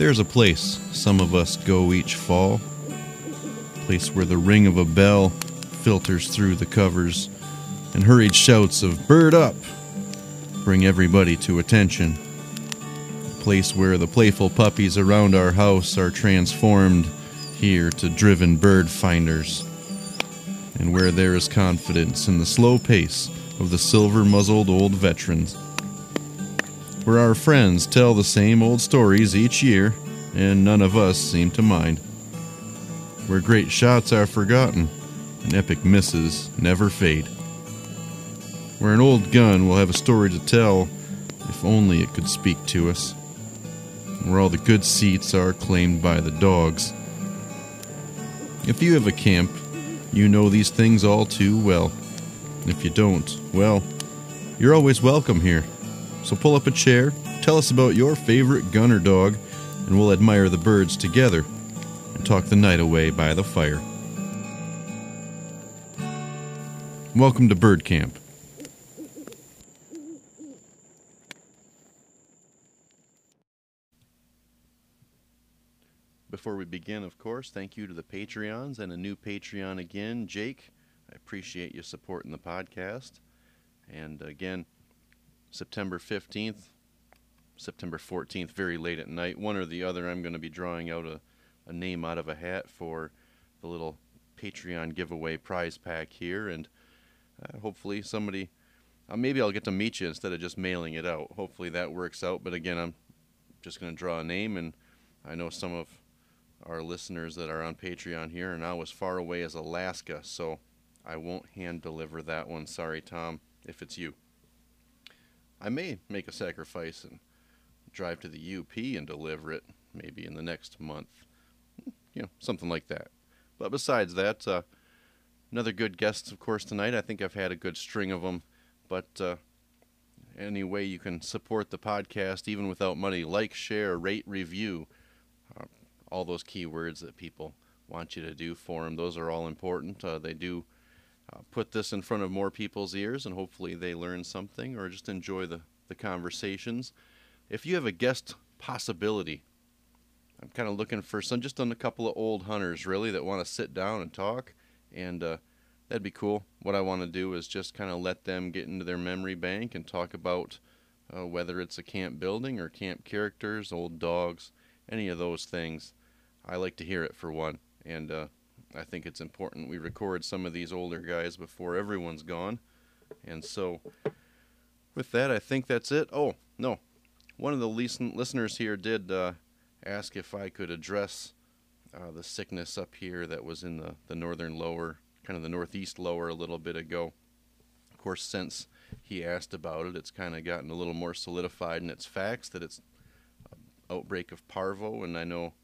There's a place some of us go each fall, a place where the ring of a bell filters through the covers, and hurried shouts of "Bird up!" bring everybody to attention. A place where the playful puppies around our house are transformed here to driven bird finders, and where there is confidence in the slow pace of the silver muzzled old veterans where our friends tell the same old stories each year, and none of us seem to mind. Where great shots are forgotten, and epic misses never fade. Where an old gun will have a story to tell, if only it could speak to us. Where all the good seats are claimed by the dogs. If you have a camp, you know these things all too well. If you don't, well, you're always welcome here. So pull up a chair, tell us about your favorite gunner dog, and we'll admire the birds together and talk the night away by the fire. Welcome to Bird Camp. Before we begin, of course, thank you to the Patreons and a new Patreon again, Jake. I appreciate you supporting the podcast. And again, September 15th, September 14th, very late at night, one or the other, I'm going to be drawing out a, a name out of a hat for the little Patreon giveaway prize pack here. And uh, hopefully somebody, uh, maybe I'll get to meet you instead of just mailing it out. Hopefully that works out. But again, I'm just going to draw a name. And I know some of our listeners that are on Patreon here are now as far away as Alaska. So I won't hand deliver that one. Sorry, Tom, if it's you. I may make a sacrifice and drive to the UP and deliver it maybe in the next month. You know, something like that. But besides that, uh, another good guest, of course, tonight. I think I've had a good string of them. But uh, any way you can support the podcast, even without money, like, share, rate, review, uh, all those keywords that people want you to do for them, those are all important. Uh, they do uh, put this in front of more people's ears, and hopefully they learn something or just enjoy the, the conversations. If you have a guest possibility, I'm kind of looking for some, just on a couple of old hunters really that want to sit down and talk, and uh, that'd be cool. What I want to do is just kind of let them get into their memory bank and talk about uh, whether it's a camp building or camp characters, old dogs, any of those things. I like to hear it for one, and uh, I think it's important we record some of these older guys before everyone's gone. And so, with that, I think that's it. Oh, no. One of the listeners here did uh, ask if I could address uh, the sickness up here that was in the, the northern lower, kind of the northeast lower a little bit ago. Of course, since he asked about it, it's kind of gotten a little more solidified in its facts that it's outbreak of parvo, and I know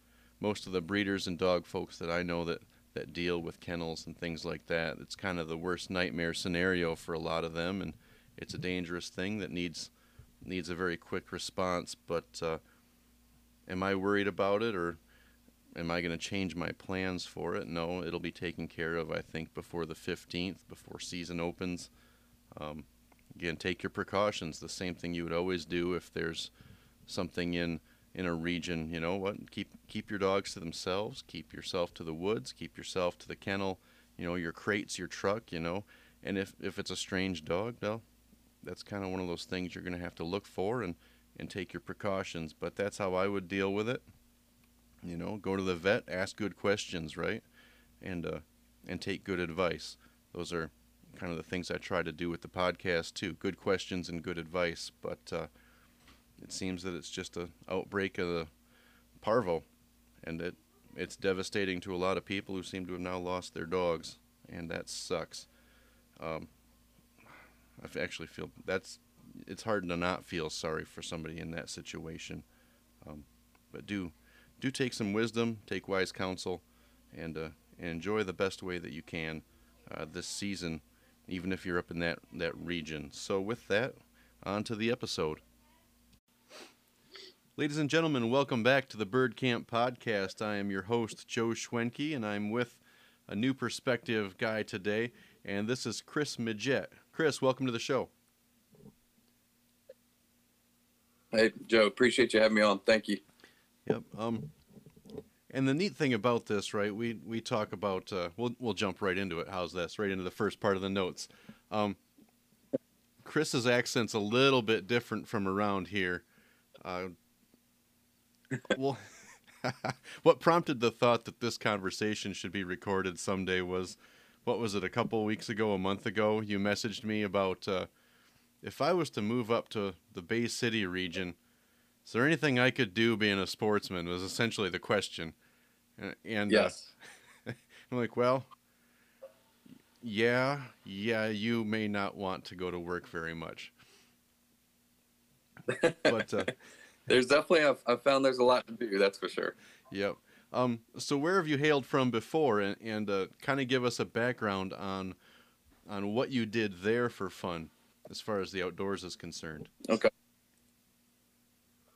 most of the breeders and dog folks that I know that that deal with kennels and things like that. It's kind of the worst nightmare scenario for a lot of them, and it's a dangerous thing that needs needs a very quick response. But uh, am I worried about it, or am I going to change my plans for it? No, it'll be taken care of. I think before the 15th, before season opens. Um, again, take your precautions. The same thing you would always do if there's something in in a region, you know what? Keep keep your dogs to themselves. Keep yourself to the woods. Keep yourself to the kennel. You know your crates, your truck. You know, and if if it's a strange dog, well, that's kind of one of those things you're going to have to look for and and take your precautions. But that's how I would deal with it. You know, go to the vet, ask good questions, right, and uh, and take good advice. Those are kind of the things I try to do with the podcast too. Good questions and good advice, but. Uh, it seems that it's just an outbreak of the parvo, and it it's devastating to a lot of people who seem to have now lost their dogs, and that sucks. Um, I actually feel that's it's hard to not feel sorry for somebody in that situation, um, but do do take some wisdom, take wise counsel, and, uh, enjoy the best way that you can uh, this season, even if you're up in that that region. So with that, on to the episode. Ladies and gentlemen, welcome back to the Bird Camp Podcast. I am your host, Joe Schwenke, and I'm with a new perspective guy today, and this is Chris Midget. Chris, welcome to the show. Hey, Joe, appreciate you having me on. Thank you. Yep. Um, and the neat thing about this, right? We we talk about. Uh, we'll we'll jump right into it. How's this? Right into the first part of the notes. Um, Chris's accent's a little bit different from around here. Uh, well, what prompted the thought that this conversation should be recorded someday was, what was it? A couple weeks ago, a month ago, you messaged me about uh, if I was to move up to the Bay City region is there anything I could do being a sportsman? Was essentially the question. And uh, yes, uh, I'm like, well, yeah, yeah, you may not want to go to work very much. but uh, there's definitely I've, I've, found there's a lot to do. That's for sure. Yep. Um, so where have you hailed from before, and, and uh, kind of give us a background on on what you did there for fun, as far as the outdoors is concerned. Okay.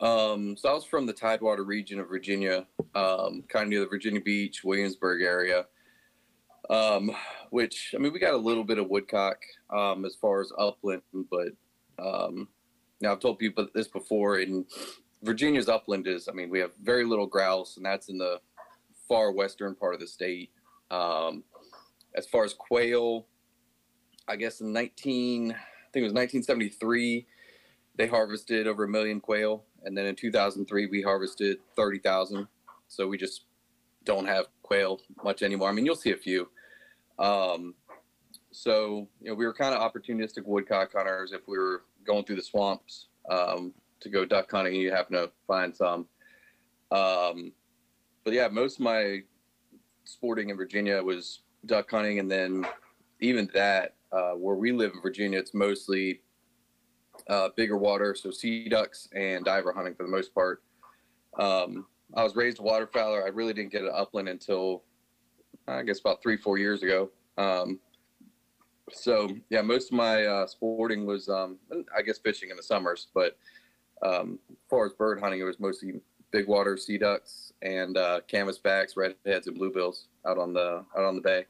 Um, so I was from the Tidewater region of Virginia, um, kind of near the Virginia Beach, Williamsburg area. Um, which I mean, we got a little bit of woodcock um, as far as upland, but um, now I've told people this before. In Virginia's upland is, I mean, we have very little grouse, and that's in the far western part of the state. Um, as far as quail, I guess in 19, I think it was 1973, they harvested over a million quail and then in 2003 we harvested 30,000. So we just don't have quail much anymore. I mean, you'll see a few. Um, so you know, we were kind of opportunistic woodcock hunters. If we were going through the swamps um, to go duck hunting, you happen to find some. Um, but yeah, most of my sporting in Virginia was duck hunting, and then even that, uh, where we live in Virginia, it's mostly uh, bigger water, so sea ducks and diver hunting for the most part. Um, I was raised a waterfowler. I really didn't get an upland until I guess about three, four years ago. Um, so yeah, most of my uh, sporting was, um, I guess, fishing in the summers. But um, as far as bird hunting, it was mostly big water sea ducks and uh, canvasbacks, redheads, and bluebills out on the out on the bay.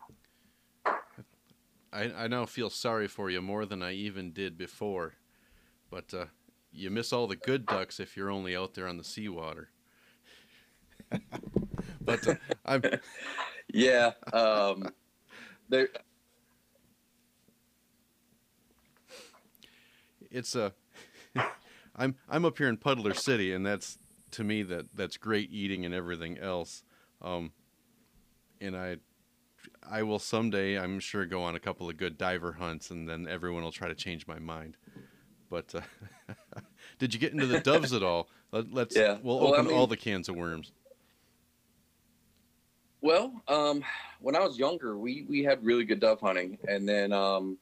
I, I now feel sorry for you more than I even did before. But uh, you miss all the good ducks if you're only out there on the seawater. but uh, I'm. Yeah. Um, there. It's a. I'm I'm up here in Puddler City, and that's to me that that's great eating and everything else. Um, and I I will someday, I'm sure, go on a couple of good diver hunts, and then everyone will try to change my mind. But uh, did you get into the doves at all? Let, us yeah. We'll, well open I mean, all the cans of worms. Well, um, when I was younger, we we had really good dove hunting, and then um,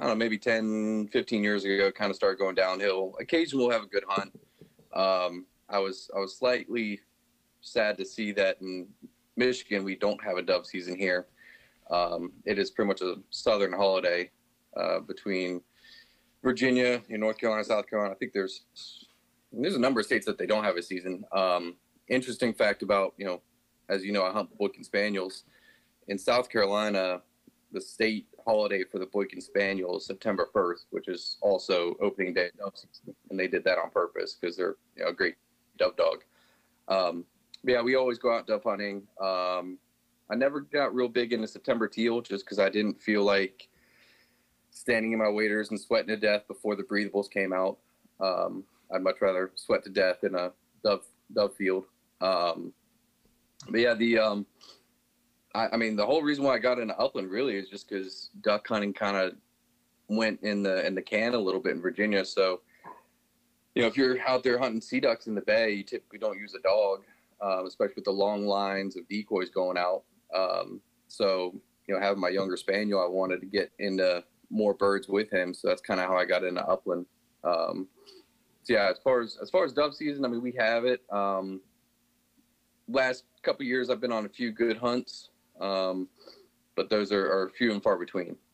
I don't know, maybe 10, 15 years ago, kind of started going downhill. Occasionally, we'll have a good hunt. Um, I was I was slightly sad to see that in Michigan we don't have a dove season here. Um, it is pretty much a southern holiday uh, between Virginia, know, North Carolina, South Carolina. I think there's there's a number of states that they don't have a season. Um, interesting fact about you know, as you know, I hunt Boykin Spaniels. In South Carolina, the state holiday for the Boykin Spaniel is September 1st, which is also opening day dove season, and they did that on purpose because they're you know a great dove dog. Um, yeah, we always go out dove hunting. Um, I never got real big into September teal just because I didn't feel like standing in my waders and sweating to death before the breathables came out. Um, I'd much rather sweat to death in a dove dove field. Um, but yeah, the um, I, I, mean, the whole reason why I got into upland really is just because duck hunting kind of went in the in the can a little bit in Virginia. So, you know, if you're out there hunting sea ducks in the bay, you typically don't use a dog, um, especially with the long lines of decoys going out. Um, so, you know, having my younger spaniel, I wanted to get into more birds with him. So that's kind of how I got into upland. Um, so yeah, as far as as far as dove season, I mean, we have it. Um, last couple years, I've been on a few good hunts, um, but those are, are few and far between.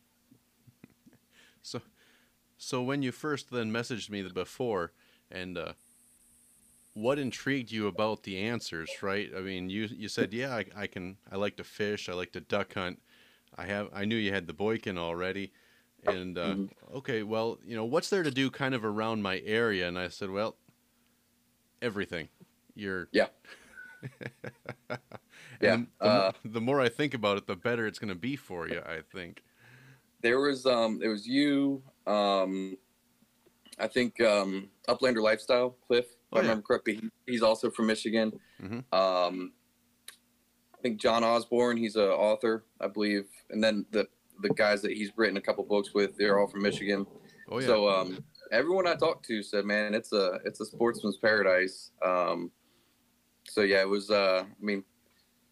So, so when you first then messaged me the before, and uh, what intrigued you about the answers? Right? I mean, you you said, yeah, I, I can. I like to fish. I like to duck hunt. I have. I knew you had the Boykin already. And uh, mm-hmm. okay, well, you know, what's there to do kind of around my area? And I said, well, everything. You're Yeah. And Yeah, The, uh, the more I think about it, the better it's going to be for you. I think. there was um it was you um i think um uplander lifestyle cliff if Oh, i yeah. remember correctly he, he's also from michigan Mhm. um i think john osborne he's a author i believe and then the the guys that he's written a couple books with they're all from michigan Oh yeah. so um everyone i talked to said man it's a it's a sportsman's paradise um so yeah it was uh i mean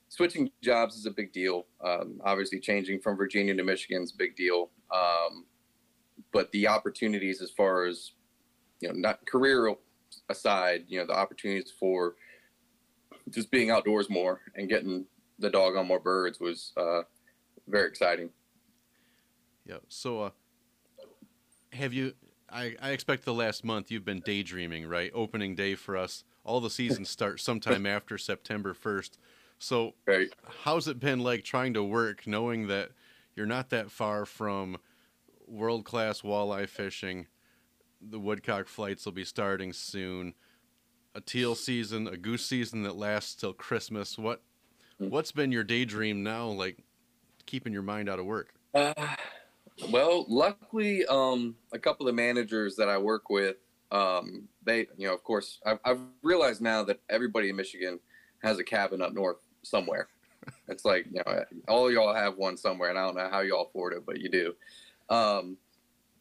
switching jobs is a big deal. Um, obviously, changing from Virginia to Michigan is a big deal. Um, but the opportunities, as far as you know, not career aside, you know, the opportunities for just being outdoors more and getting the dog on more birds was uh, very exciting. Yeah. So, uh, have you? I, I expect the last month you've been daydreaming, right? Opening day for us. All the seasons start sometime after September first. So, Right. how's it been like trying to work, knowing that you're not that far from world class walleye fishing? The woodcock flights will be starting soon. A teal season, a goose season that lasts till Christmas. What Hmm. what's been your daydream now, like keeping your mind out of work? Uh, well, luckily, um, a couple of managers that I work with, um, they, you know, of course, I've, I've realized now that everybody in Michigan has a cabin up north somewhere. It's like, you know, all y'all have one somewhere, and I don't know how y'all afford it, but you do. Um,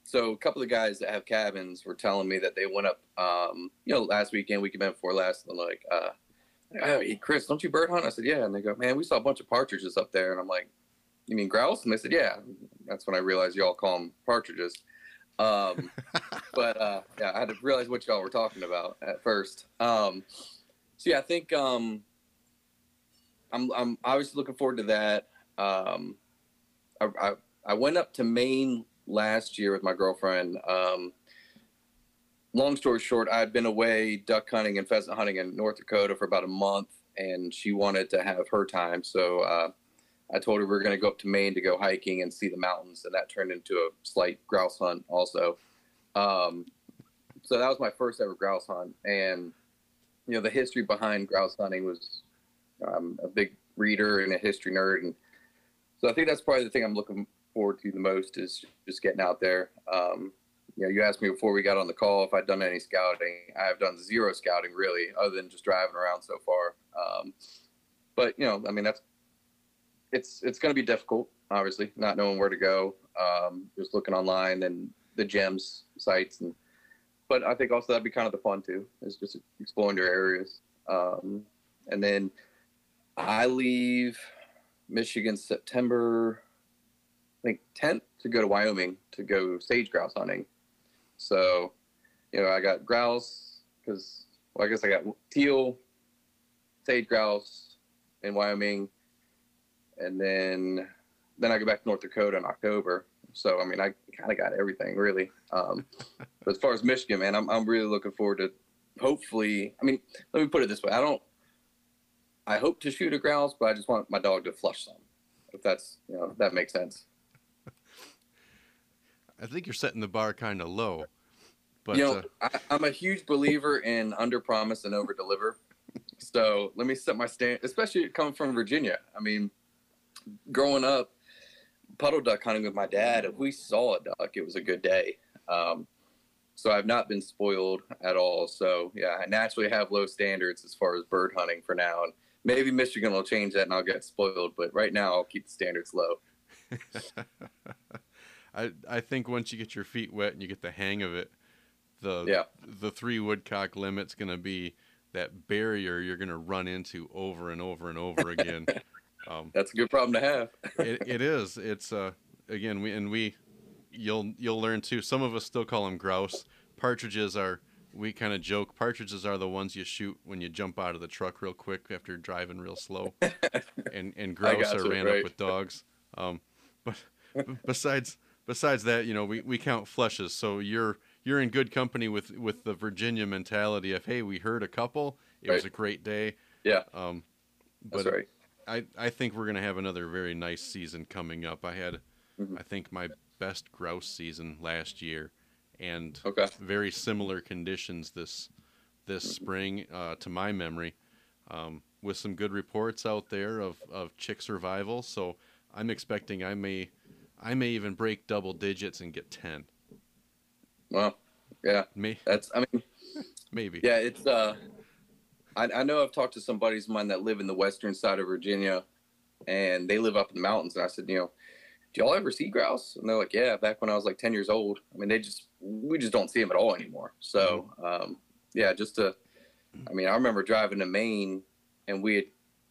so a couple of guys that have cabins were telling me that they went up, um, you know, last weekend, weekend before last, and like, uh, oh, hey, Chris, don't you bird hunt? I said, yeah. And they go, man, we saw a bunch of partridges up there. And I'm like, you mean grouse? And they said, yeah. That's when I realized y'all call them partridges. Um, but uh, yeah, I had to realize what y'all were talking about at first. Um, so yeah, I think um, I'm I'm obviously looking forward to that. Um, I, I I went up to Maine last year with my girlfriend. Um, long story short, I'd been away duck hunting and pheasant hunting in North Dakota for about a month, and she wanted to have her time. So uh, I told her we were going to go up to Maine to go hiking and see the mountains, and that turned into a slight grouse hunt also. Um, so that was my first ever grouse hunt, and you know the history behind grouse hunting was I'm a big reader and a history nerd, and so I think that's probably the thing I'm looking forward to the most is just getting out there. Um, you know, you asked me before we got on the call if I'd done any scouting. I have done zero scouting really, other than just driving around so far. Um, but you know, I mean, that's it's it's going to be difficult, obviously, not knowing where to go, um, just looking online and the GEMS sites, and but I think also that'd be kind of the fun too, is just exploring their areas. Um, and then I leave Michigan September, I think 10th to go to Wyoming to go sage grouse hunting. So, you know, I got grouse because, well, I guess I got teal, sage grouse in Wyoming, and then then I go back to North Dakota in October. So, I mean, I kind of got everything really. Um, but as far as Michigan, man, I'm I'm really looking forward to. Hopefully, I mean, let me put it this way: I don't. I hope to shoot a grouse, but I just want my dog to flush some. If that's you know if that makes sense. I think you're setting the bar kind of low. But you know, uh, I, I'm a huge believer in under promise and over deliver. So let me set my stand, especially coming from Virginia. I mean, growing up, puddle duck hunting with my dad, if we saw a duck, it was a good day. Um, so I've not been spoiled at all. So yeah, I naturally have low standards as far as bird hunting for now. And maybe Michigan will change that and I'll get spoiled. But right now, I'll keep the standards low. I I think once you get your feet wet and you get the hang of it, the Yeah. the three woodcock limit's going to be that barrier you're going to run into over and over and over again. um, That's a good problem to have. it, it is. It's uh again we and we you'll you'll learn too. Some of us still call them grouse. Partridges are we kind of joke. Partridges are the ones you shoot when you jump out of the truck real quick after driving real slow, and and grouse are ran right. up with dogs. Um, but besides besides that, you know, we, we count flushes. So you're you're in good company with with the Virginia mentality of hey, we heard a couple. It was a great day. Yeah, Um, that's but right. I, I think we're gonna have another very nice season coming up. I had, Mhm. I think my best grouse season last year, and Okay. very similar conditions this this spring, uh, to my memory, um, with some good reports out there of, of chick survival. So I'm expecting I may I may even break double digits and get ten. Well, yeah, me. that's. I mean, maybe. yeah, it's. uh I, I know I've talked to some buddies of mine that live in the western side of Virginia, and they live up in the mountains. And I said, you know, do y'all ever see grouse? And they're like, yeah, back when I was like ten years old. I mean, they just we just don't see them at all anymore. So, um, yeah, just to. I mean, I remember driving to Maine, and we had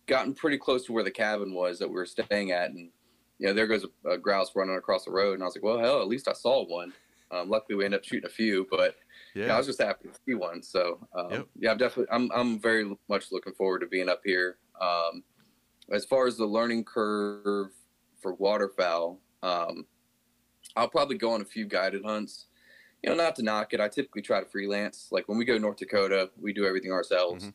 gotten pretty close to where the cabin was that we were staying at, and you know, there goes a, a grouse running across the road, and I was like, well, hell, at least I saw one. Um, luckily, we ended up shooting a few, but Yeah. yeah, I was just happy to see one. So um, Yep. yeah, I'm definitely I'm I'm very much looking forward to being up here. Um, as far as the learning curve for waterfowl, um, I'll probably go on a few guided hunts. You know, not to knock it. I typically try to freelance. Like when we go to North Dakota, we do everything ourselves.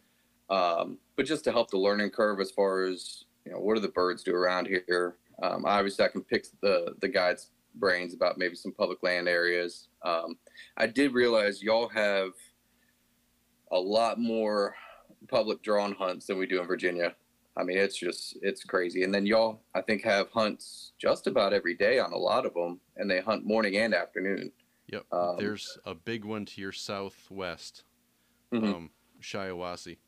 Um, but just to help the learning curve as far as you know, what do the birds do around here? Um, obviously, I can pick the the guides' brains about maybe some public land areas. Um, I did realize y'all have a lot more public drawn hunts than we do in Virginia. I mean, it's just it's crazy. And then y'all, I think, have hunts just about every day on a lot of them, and they hunt morning and afternoon. Yep. Um, There's a big one to your southwest, Mhm. um, Shiawassee,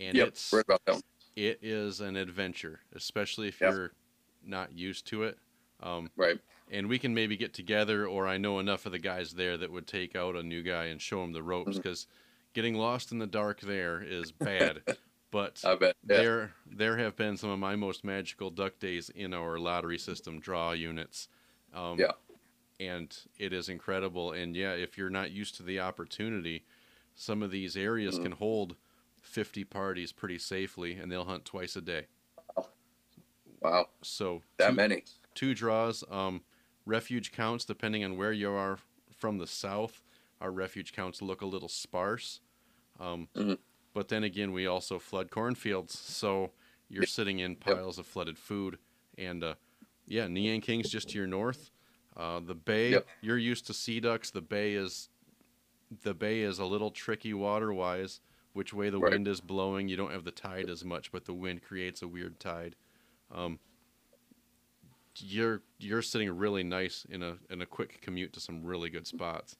and yep, it's right about that. it is an adventure, especially if Yep. you're not used to it. Um, Right. and we can maybe get together, or I know enough of the guys there that would take out a new guy and show him the ropes because getting lost in the dark there is bad. but bet. Yeah. there there have been some of my most magical duck days in our lottery system draw units. Um, Yeah. And it is incredible. And yeah, if you're not used to the opportunity, some of these areas Mhm. can hold 50 parties pretty safely, and they'll hunt twice a day. Wow, So that two, many. two draws. Um, refuge counts, depending on where you are from the south, our refuge counts look a little sparse. Um, Mhm. But then again, we also flood cornfields, so you're sitting in piles of flooded food. And uh, yeah, Nayanquing's just to your north. Uh, the bay, Yep. you're used to sea ducks. The bay is the bay is a little tricky water wise. Which way the Right. wind is blowing, you don't have the tide as much, but the wind creates a weird tide. Um, you're you're sitting really nice in a in a quick commute to some really good spots.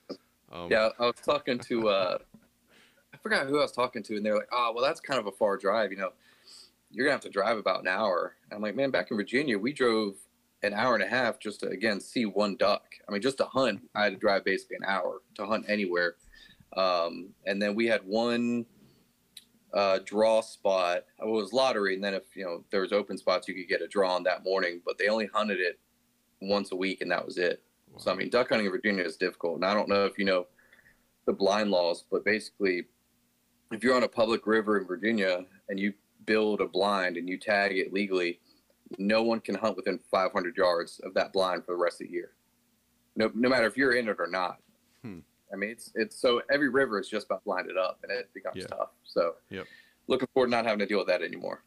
Um, Yeah, I was talking to uh forgot who I was talking to, and they're like, "Oh, well, that's kind of a far drive. You know, you're gonna have to drive about an hour." And I'm like, "Man, back in Virginia, we drove an hour and a half just to again see one duck. I mean, just to hunt, I had to drive basically an hour to hunt anywhere. Um, and then we had one uh, draw spot. It was lottery, and then if you know there was open spots, you could get a draw on that morning. But they only hunted it once a week, and that was it. So I mean, duck hunting in Virginia is difficult, and I don't know if you know the blind laws, but basically, if you're on a public river in Virginia and you build a blind and you tag it legally, no one can hunt within 500 yards of that blind for the rest of the year. No, no matter if you're in it or not. Hmm. I mean, it's it's so every river is just about blinded up, and it becomes Yeah. tough. So, Yep. looking forward to not having to deal with that anymore.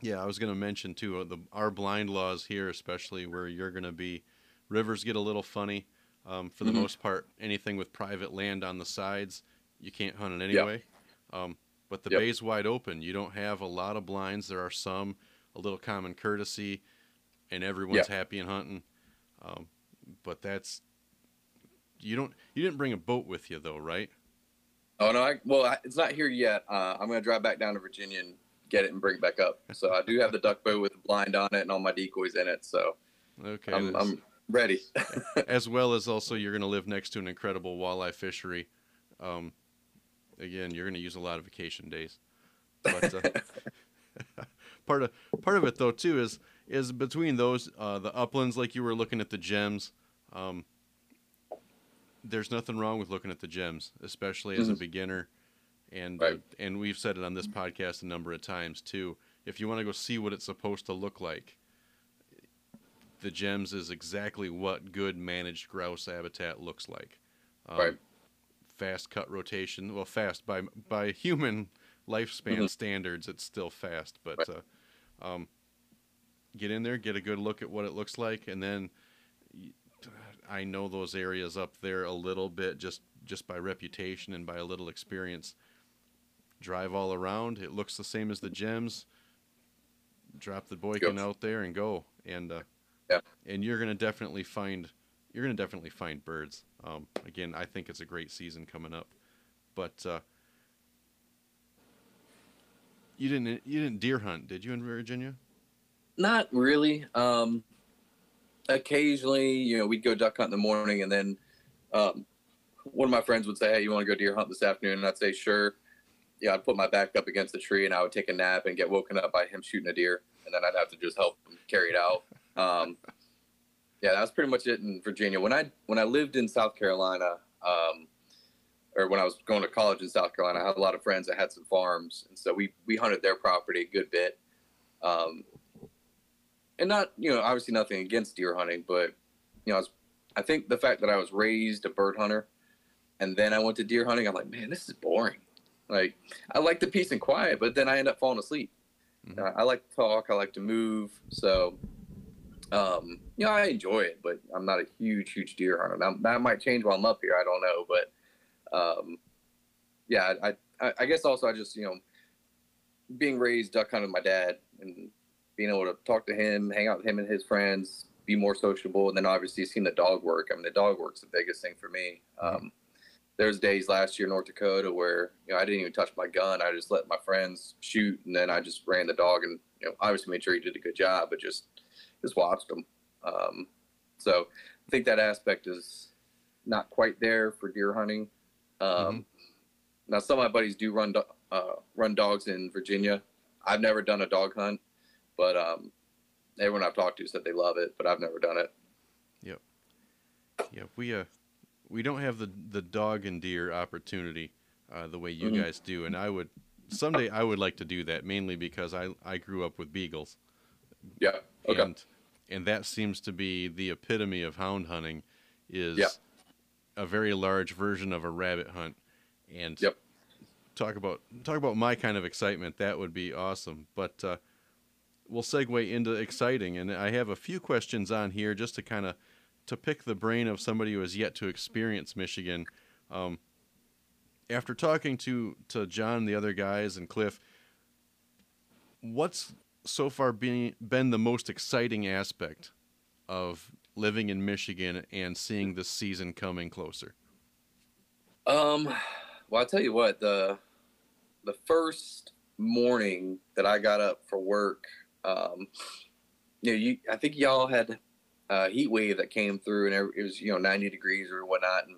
Yeah, I was going to mention too uh, the our blind laws here, especially where you're going to be. Rivers get a little funny. Um, for the Mhm. most part, anything with private land on the sides, you can't hunt it anyway. Um, but the Yep. bay's wide open. You don't have a lot of blinds. There are some, a little common courtesy, and everyone's happy and hunting. Um, but that's you don't you didn't bring a boat with you though, right? Oh no, I, well, I, it's not here yet. Uh, I'm going to drive back down to Virginia and get it and bring it back up. So I do have the duck boat with the blind on it and all my decoys in it. So Okay. I'm, I'm ready. as well as also you're going to live next to an incredible walleye fishery. Um, again, you're going to use a lot of vacation days. But uh, part of part of it though too is is between those uh, the uplands like you were looking at the GEMS. Um, there's nothing wrong with looking at the GEMS, especially as a Mhm. beginner. And uh, and we've said it on this podcast a number of times too. If you want to go see what it's supposed to look like, the GEMS is exactly what good managed grouse habitat looks like. Um, Right. Fast cut rotation. Well, fast by by human lifespan Mhm. standards, it's still fast. But uh, um, get in there, get a good look at what it looks like, and then I know those areas up there a little bit just just by reputation and by a little experience. drive all around. It looks the same as the GEMS. Drop the boykin out there and go, and uh, Yeah. and you're gonna definitely find you're gonna definitely find birds. Um, again, I think it's a great season coming up, but uh, you didn't you didn't deer hunt, did you in Virginia? Not really. Um, occasionally, you know, we'd go duck hunt in the morning, and then um, one of my friends would say, "Hey, you want to go deer hunt this afternoon?" And I'd say, "Sure." Yeah, I'd put my back up against the tree, and I would take a nap and get woken up by him shooting a deer, and then I'd have to just help him carry it out. Yeah, that was pretty much it in Virginia. When I when I lived in South Carolina, um, or when I was going to college in South Carolina, I had a lot of friends that had some farms, and so we we hunted their property a good bit. Um, and not you know obviously nothing against deer hunting, but you know I, was, I think the fact that I was raised a bird hunter, and then I went to deer hunting, I'm like, man, this is boring. Like I like the peace and quiet, but then I end up falling asleep. Mhm. Uh, I like to talk, I like to move, so um, you know I enjoy it, but I'm not a huge huge deer hunter. Now, that might change while I'm up here, I don't know, but um, yeah, I, I I guess also I just you know being raised duck hunting with my dad and being able to talk to him, hang out with him and his friends, be more sociable, and then obviously seeing the dog work. I mean, the dog work's the biggest thing for me. Um, there's days last year in North Dakota where you know I didn't even touch my gun. I just let my friends shoot, and then I just ran the dog, and you know obviously made sure he did a good job, but just just watched them. Um, so I think that aspect is not quite there for deer hunting. Um, Now some of my buddies do run uh, run dogs in Virginia. I've never done a dog hunt, but um, everyone I've talked to said they love it, but I've never done it. Yep. Yeah, we uh we don't have the the dog and deer opportunity uh, the way you Mhm. guys do, and I would someday I would like to do that mainly because I I grew up with beagles, Yeah. Okay. and and that seems to be the epitome of hound hunting, is Yeah. a very large version of a rabbit hunt, and Yep. talk about talk about my kind of excitement. That would be awesome, but. Uh, We'll segue into exciting, and I have a few questions on here just to kind of to pick the brain of somebody who has yet to experience Michigan. Um, after talking to to John and the other guys and Cliff, what's so far been been the most exciting aspect of living in Michigan and seeing this season coming closer? Um, well, I'll tell you what the the first morning that I got up for work, um, you know, you I think y'all had a heat wave that came through, and it was you know 90 degrees or whatnot, and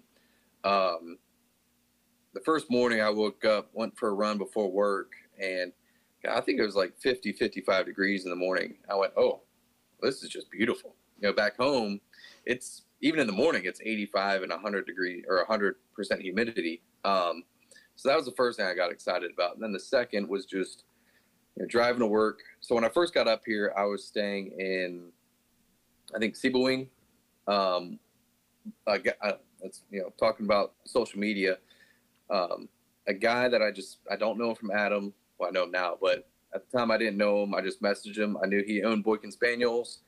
um, the first morning I woke up, went for a run before work, and I think it was like 50, 55 degrees in the morning. I went, oh, this is just beautiful. You know, back home, it's even in the morning, it's 85 and 100 degree or 100 percent humidity. Um, so that was the first thing I got excited about. And then the second was just you know, driving to work. So when I first got up here, I was staying in, I think Sebewaing. Um, I got, uh, it's, you know, talking about social media. Um, a guy that I just I don't know from Adam. Well, I know him now, but at the time I didn't know him. I just messaged him. I knew he owned Boykin Spaniels,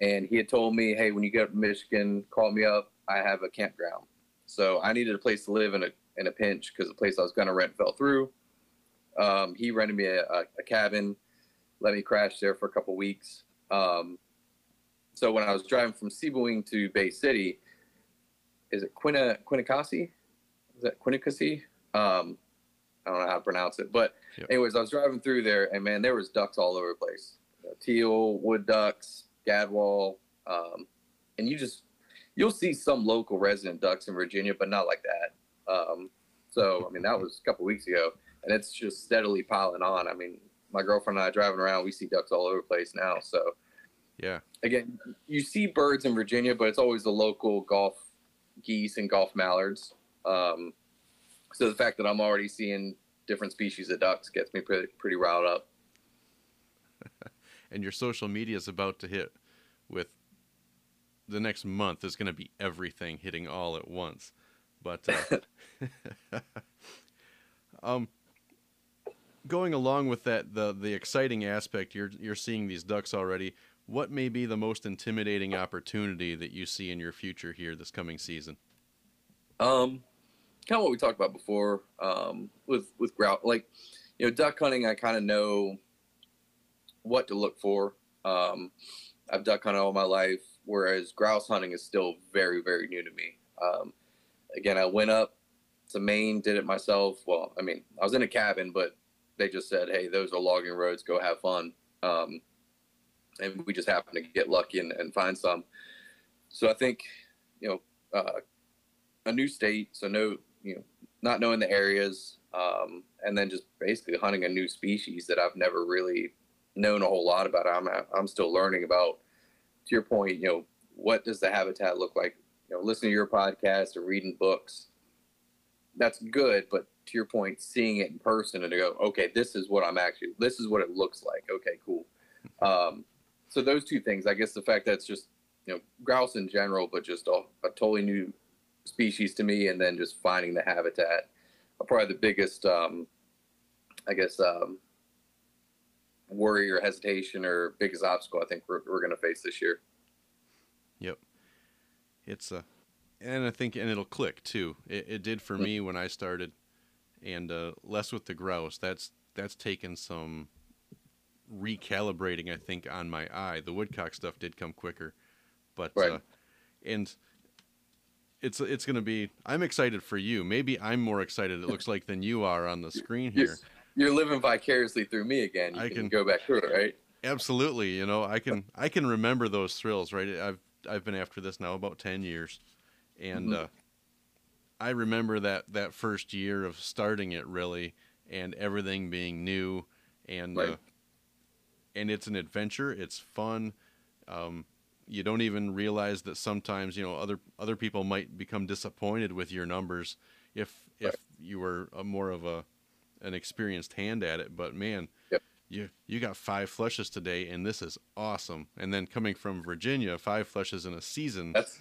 and he had told me, "Hey, when you get up to Michigan, call me up. I have a campground." So I needed a place to live in a in a pinch because the place I was going to rent fell through. Um, he rented me a, a, a cabin, let me crash there for a couple weeks. Um, so when I was driving from Sebewaing to Bay City, is it Quina Quanicassee? Is that Quanicassee? Um, I don't know how to pronounce it, but Yep. anyways, I was driving through there, and man, there was ducks all over the place. teal, wood ducks, gadwall, um, and you just you'll see some local resident ducks in Virginia, but not like that. Um, so I mean, that was a couple weeks ago, and it's just steadily piling on. I mean, my girlfriend and I driving around, we see ducks all over the place now. So Yeah, again, you see birds in Virginia, but it's always the local golf geese and golf mallards. Um, so the fact that I'm already seeing different species of ducks gets me pretty, pretty riled up. and your social media is about to hit with the next month is going to be everything hitting all at once but uh, um going along with that the the exciting aspect you're you're seeing these ducks already what may be the most intimidating opportunity that you see in your future here this coming season Um, kind of what we talked about before um, with with grouse. Like, you know, duck hunting, I kind of know what to look for. Um, I've duck hunted all my life, whereas grouse hunting is still very, very new to me. Um, again, I went up to Maine, did it myself. Well, I mean, I was in a cabin, but they just said, "Hey, those are logging roads. Go have fun." Um, and we just happened to get lucky and, and, find some. So I think, you know, uh, a new state, so no, you know, not knowing the areas, um, and then just basically hunting a new species that I've never really known a whole lot about. I'm I'm still learning about. To your point, you know, what does the habitat look like? You know, listening to your podcast or reading books, that's good. But to your point, seeing it in person and to go, okay, this is what I'm actually, this is what it looks like. Okay, cool. Um, so those two things, I guess, the fact that it's just you know grouse in general, but just a, a totally new species to me, and then just finding the habitat are probably the biggest, um, I guess, um, worry or hesitation or biggest obstacle I think we're, we're going to face this year. Yep. It's a, and I think, and it'll click too. It, it did for me when I started, and uh, less with the grouse. That's that's taken some recalibrating. I think on my eye. The woodcock stuff did come quicker, but right. uh, and it's it's going to be. I'm excited for you. Maybe I'm more excited. It looks like than you are on the screen here you're living vicariously through me again. You I can, can go back through it, right? Absolutely. You know, I can I can remember those thrills, right? I've I've been after this now about ten years, and mm-hmm. uh, I remember that that first year of starting it really, and everything being new, and right. uh, and it's an adventure. It's fun. Um, you don't even realize that sometimes you know other other people might become disappointed with your numbers if if you were a more of a an experienced hand at it, but man, yep. you you got five flushes today, and this is awesome. And then coming from Virginia, five flushes in a season. That's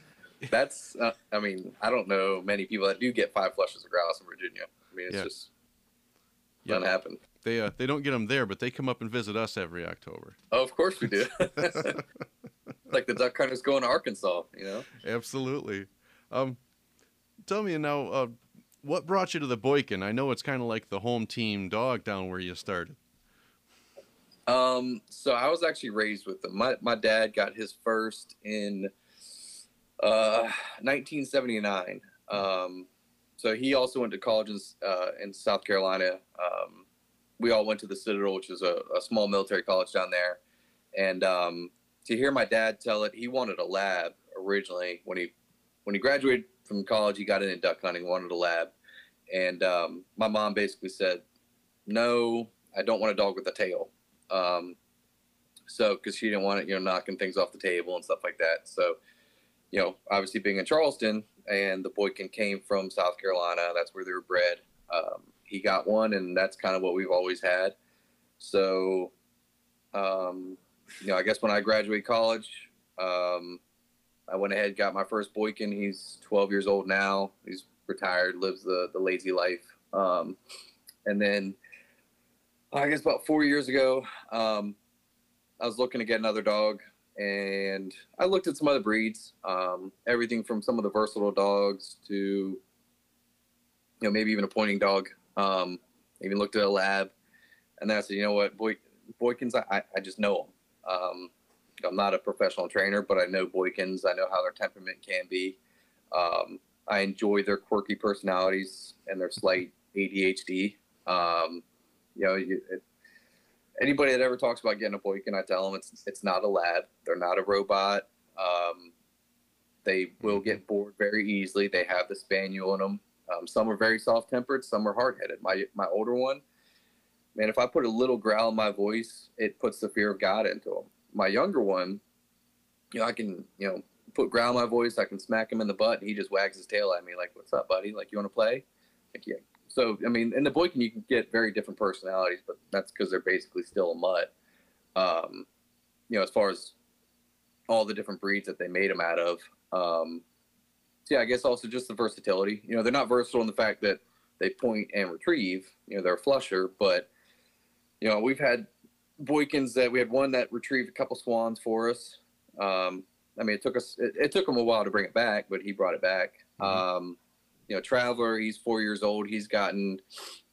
that's. Uh, I mean, I don't know many people that do get five flushes of grouse in Virginia. I mean, it's yeah. just doesn't yeah. happen. They uh, they don't get them there, but they come up and visit us every October. Oh, of course we do. like the duck hunters going to Arkansas, you know. Absolutely. Um, tell me now. Uh, what brought you to the Boykin? I know it's kind of like the home team dog down where you started. Um, so I was actually raised with them. My my dad got his first in uh 1979. Um, so he also went to college in, uh, in South Carolina. Um, we all went to the Citadel, which is a, a small military college down there. And um, to hear my dad tell it, he wanted a lab originally when he when he graduated from college, he got into duck hunting, wanted a lab, and um, my mom basically said, "No, I don't want a dog with a tail." Um, so, because she didn't want it, you know, knocking things off the table and stuff like that. So, you know, obviously being in Charleston, and the Boykin came from South Carolina. That's where they were bred. Um, he got one, and that's kind of what we've always had. So, um, you know, I guess when I graduated college, um, I went ahead got my first Boykin. He's 12 years old now. He's retired, lives the the lazy life. Um, and then I guess about four years ago, um, I was looking to get another dog, and I looked at some other breeds, um, everything from some of the versatile dogs to you know maybe even a pointing dog. Um, even looked at a lab, and then I said, you know what, Boy, Boykins, I, I just know them. Um, I'm not a professional trainer, but I know Boykins. I know how their temperament can be. Um, I enjoy their quirky personalities and their slight ADHD. Um, you know, you, it, anybody that ever talks about getting a Boykin, I tell them it's it's not a lab. They're not a robot. Um, they will mm-hmm. get bored very easily. They have the spaniel in them. Um, some are very soft tempered. Some are hard headed. My my older one, man, if I put a little growl in my voice, it puts the fear of God into them my younger one, you know, I can, you know, put growl in my voice. I can smack him in the butt, and he just wags his tail at me like, "What's up, buddy? Like, you want to play?" Like, yeah. So, I mean, in the Boykin, you can get very different personalities, but that's because they're basically still a mutt. Um, you know, as far as all the different breeds that they made them out of. Um, so yeah, I guess also just the versatility. You know, they're not versatile in the fact that they point and retrieve. You know, they're a flusher, but you know, we've had Boykins that we had one that retrieved a couple swans for us. Um, I mean, it took us it, it, took him a while to bring it back, but he brought it back. Mm-hmm. Um, you know, Traveler, he's four years old. He's gotten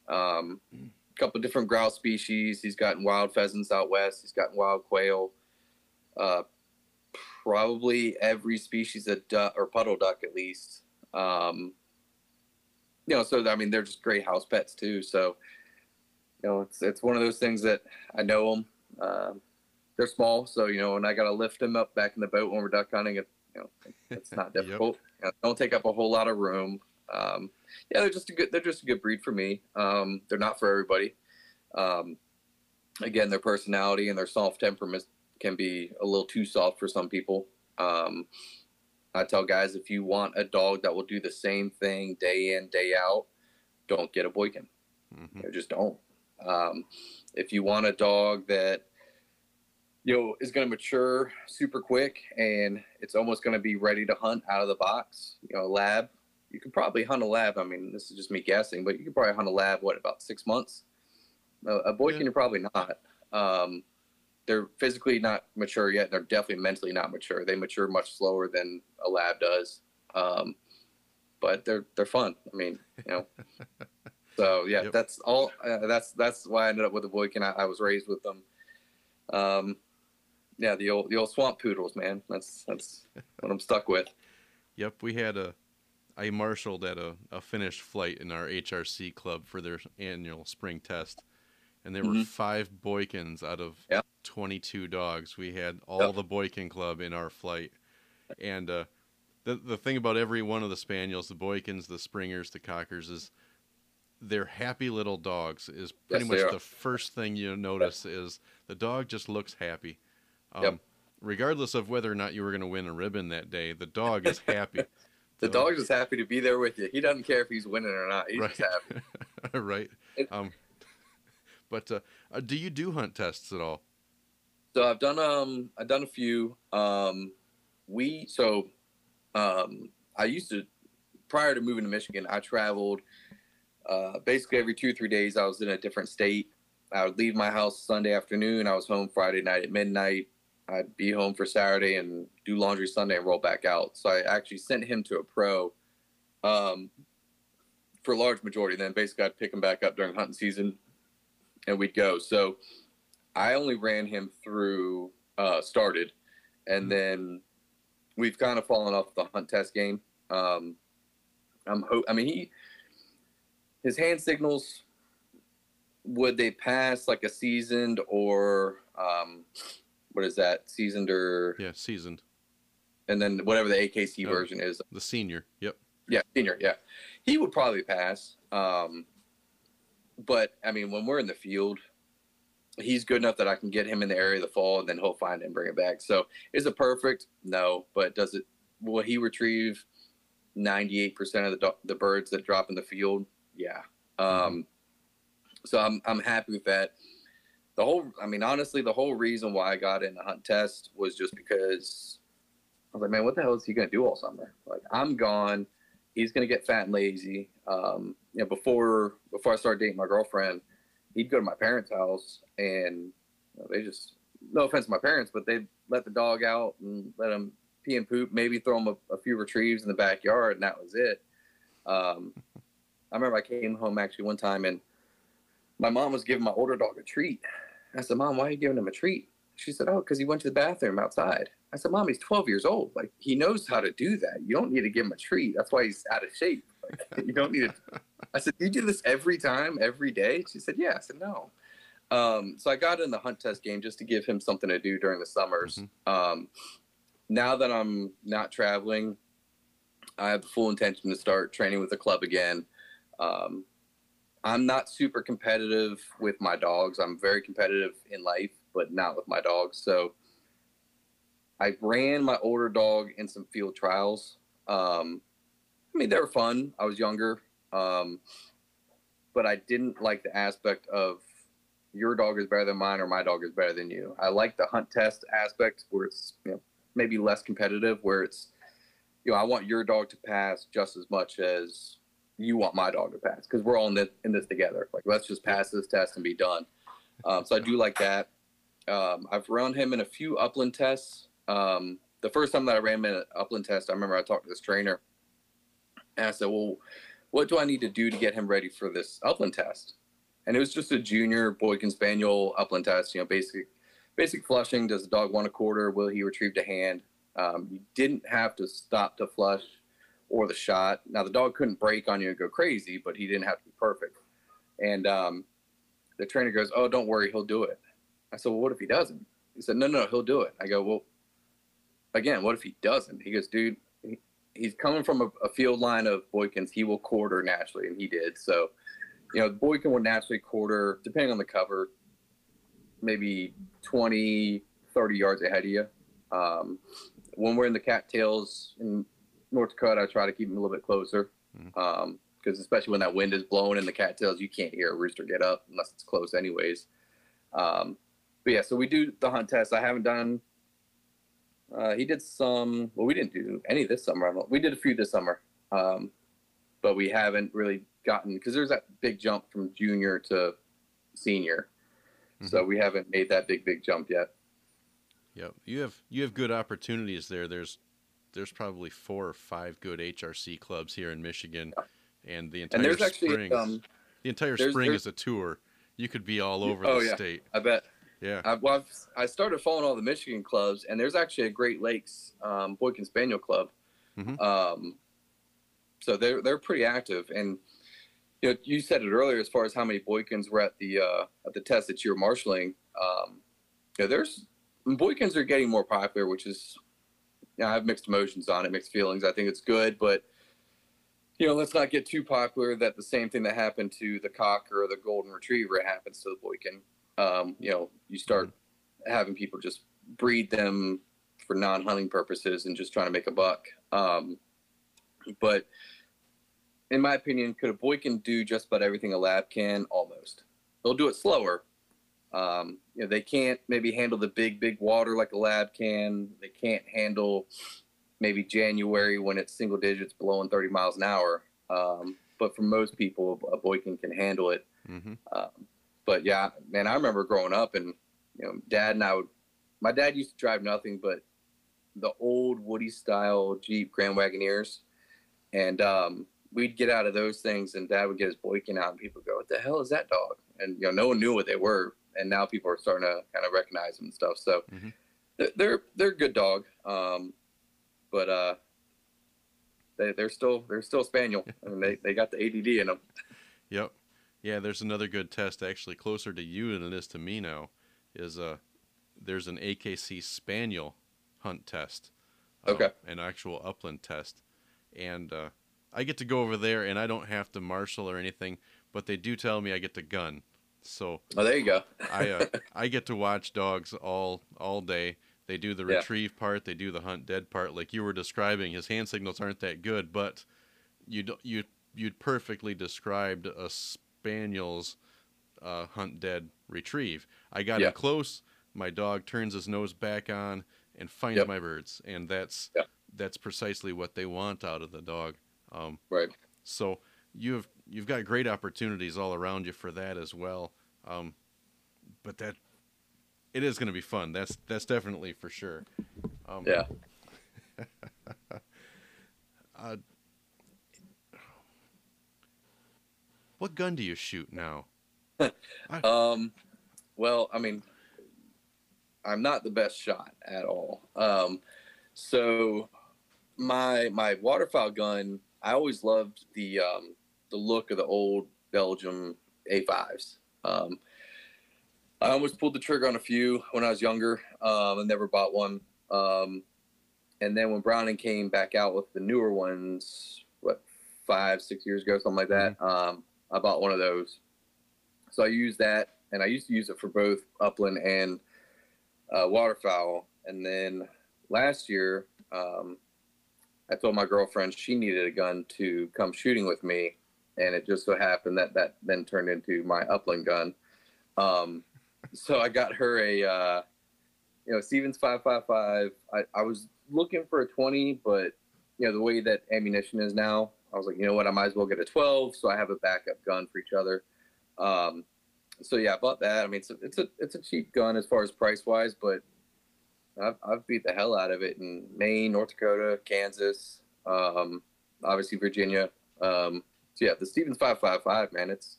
um, a couple different grouse species. He's gotten wild pheasants out west. He's gotten wild quail. Uh, probably every species of duck or puddle duck at least. Um, you know, so I mean, they're just great house pets too. So, you know, it's it's one of those things that I know them. Uh, they're small, so you know, and I got to lift them up back in the boat when we're duck hunting. It, you know, it's not difficult. yep. you know, don't take up a whole lot of room. Um, yeah, they're just a good. They're just a good breed for me. Um, they're not for everybody. Um, again, their personality and their soft temperament can be a little too soft for some people. Um, I tell guys if you want a dog that will do the same thing day in day out, don't get a Boykin. Mm-hmm. You know, just don't. Um, if you want a dog that you know is going to mature super quick and it's almost going to be ready to hunt out of the box, you know, a lab, you could probably hunt a lab. I mean, this is just me guessing, but you could probably hunt a lab. What about six months? A, a Boykin, yeah. you're probably not. Um, they're physically not mature yet. They're definitely mentally not mature. They mature much slower than a lab does. Um, but they're they're fun. I mean, you know. so yeah, yep. that's all. Uh, that's that's why I ended up with the Boykin. I, I was raised with them. Um, yeah, the old the old swamp poodles, man. That's that's what I'm stuck with. Yep, we had a I marshaled at a, a finished flight in our HRC club for their annual spring test and there mm-hmm. were five Boykins out of yep. 22 dogs. We had all yep. the Boykin Club in our flight, and uh, the the thing about every one of the spaniels, the Boykins, the Springers, the Cockers, is they're happy little dogs. Is pretty yes, much the first thing you notice yep. is the dog just looks happy. Um, yep. Regardless of whether or not you were going to win a ribbon that day, the dog is happy. the so, dog is happy to be there with you. He doesn't care if he's winning or not. He's right. just happy. right. Um, but uh, uh, do you do hunt tests at all? So I've done um I've done a few. Um, we so um I used to prior to moving to Michigan, I traveled uh, basically every two or three days. I was in a different state. I would leave my house Sunday afternoon. I was home Friday night at midnight. I'd be home for Saturday and do laundry Sunday and roll back out. So I actually sent him to a pro um, for a large majority. Then basically I'd pick him back up during hunting season and we'd go. So I only ran him through uh, started, and mm-hmm. then we've kind of fallen off the hunt test game. Um, I'm ho- I mean he his hand signals would they pass like a seasoned or um, what is that seasoned or yeah seasoned and then whatever the AKC oh, version is the senior yep yeah senior yeah he would probably pass um, but I mean, when we're in the field, he's good enough that I can get him in the area of the fall, and then he'll find it and bring it back. So, is it perfect? No, but does it? Will he retrieve ninety eight percent of the the birds that drop in the field? Yeah. Um, so I'm I'm happy with that. The whole, I mean, honestly, the whole reason why I got in the hunt test was just because I was like, man, what the hell is he gonna do all summer? Like, I'm gone. He's gonna get fat and lazy. Um, you know, before before I started dating my girlfriend, he'd go to my parents' house and you know, they just no offense to my parents, but they let the dog out and let him pee and poop, maybe throw him a, a few retrieves in the backyard, and that was it. Um, I remember I came home actually one time and my mom was giving my older dog a treat. I said, "Mom, why are you giving him a treat?" She said, "Oh, because he went to the bathroom outside." I said, "Mom, he's 12 years old. Like he knows how to do that. You don't need to give him a treat. That's why he's out of shape." Like, you don't need to. I said, you do this every time, every day? She said, yeah. I said, no. Um, so I got in the hunt test game just to give him something to do during the summers. Mm-hmm. Um, now that I'm not traveling, I have the full intention to start training with the club again. Um, I'm not super competitive with my dogs. I'm very competitive in life, but not with my dogs. So I ran my older dog in some field trials. Um, I mean, they were fun. I was younger, um, but I didn't like the aspect of your dog is better than mine or my dog is better than you. I like the hunt test aspect where it's you know maybe less competitive, where it's you know I want your dog to pass just as much as you want my dog to pass because we're all in this in this together. Like let's just pass this test and be done. Um, so I do like that. Um, I've run him in a few upland tests. Um, the first time that I ran him in an upland test, I remember I talked to this trainer and I said, well, what do I need to do to get him ready for this upland test? And it was just a junior Boykin Spaniel upland test, you know, basic basic flushing. Does the dog want a quarter? Will he retrieve the hand? Um, you didn't have to stop to flush or the shot. Now the dog couldn't break on you and go crazy, but he didn't have to be perfect. And um, the trainer goes, "Oh, don't worry, he'll do it." I said, "Well, what if he doesn't?" He said, "No, no, he'll do it." I go, "Well, again, what if he doesn't?" He goes, "Dude, he, he's coming from a, a, field line of Boykins. He will quarter naturally, and he did. So, you know, Boykin will naturally quarter, depending on the cover, maybe 20, 30 yards ahead of you. Um, when we're in the cattails in North Dakota, I try to keep them a little bit closer. Mm-hmm. Um, because especially when that wind is blowing and the cattails, you can't hear a rooster get up unless it's close, anyways. Um, but yeah, so we do the hunt test. I haven't done. Uh, he did some. Well, we didn't do any this summer. We did a few this summer, um, but we haven't really gotten because there's that big jump from junior to senior. Mm-hmm. So we haven't made that big big jump yet. Yep, you have you have good opportunities there. There's there's probably four or five good HRC clubs here in Michigan, and the entire and spring, actually, um, the entire there's, spring there's, is a tour. You could be all over oh, the yeah. state. I bet. Yeah. I, well, I've, i started following all the Michigan clubs, and there's actually a Great Lakes um, Boykin Spaniel Club. Mm-hmm. Um, so they're they're pretty active, and you know you said it earlier as far as how many Boykins were at the uh, at the test that you were marshaling. Um, you know, there's Boykins are getting more popular, which is you know, I have mixed emotions on it, mixed feelings. I think it's good, but you know, let's not get too popular that the same thing that happened to the cocker or the golden retriever happens to the Boykin. Um, you know, you start having people just breed them for non-hunting purposes and just trying to make a buck. Um, but in my opinion, could a Boykin do just about everything a lab can? Almost. They'll do it slower, um, you know, they can't maybe handle the big, big water like a lab can. They can't handle maybe January when it's single digits blowing 30 miles an hour. Um, but for most people, a Boykin can handle it. Mm-hmm. Um, but yeah, man, I remember growing up and, you know, dad and I would, my dad used to drive nothing but the old Woody style Jeep Grand Wagoneers. And, um, we'd get out of those things and dad would get his Boykin out and people would go, what the hell is that dog? And, you know, no one knew what they were and now people are starting to kind of recognize them and stuff. So mm-hmm. they're they're a good dog, um, but uh, they they're still they're still spaniel. I mean, they they got the ADD in them. Yep. Yeah, there's another good test actually closer to you than it is to me now. Is uh, there's an AKC spaniel hunt test. Uh, okay. An actual upland test, and uh, I get to go over there, and I don't have to marshal or anything, but they do tell me I get to gun. So oh, there you go. I uh, I get to watch dogs all all day. They do the retrieve yeah. part, they do the hunt dead part, like you were describing. His hand signals aren't that good, but you you you perfectly described a spaniel's uh, hunt dead retrieve. I got yeah. in close. My dog turns his nose back on and finds yep. my birds, and that's yep. that's precisely what they want out of the dog. Um, right. So you've you've got great opportunities all around you for that as well. Um, but that it is going to be fun. That's that's definitely for sure. Um, yeah. uh, what gun do you shoot now? um, well, I mean, I'm not the best shot at all. Um, so my my waterfowl gun, I always loved the um, the look of the old Belgium A5s. Um, I almost pulled the trigger on a few when I was younger um, and never bought one. Um, and then when Browning came back out with the newer ones, what, five, six years ago, something like that, mm-hmm. um, I bought one of those. So I used that, and I used to use it for both upland and uh, waterfowl. And then last year, um, I told my girlfriend she needed a gun to come shooting with me and it just so happened that that then turned into my upland gun. Um, so I got her a, uh, you know, Stevens 555. I, I was looking for a 20, but you know the way that ammunition is now, I was like, you know what, I might as well get a 12, so I have a backup gun for each other. Um, so yeah, I bought that. I mean, it's a, it's a it's a cheap gun as far as price wise, but I've, I've beat the hell out of it in Maine, North Dakota, Kansas, um, obviously Virginia. Um, yeah, the Stevens five five five, man, it's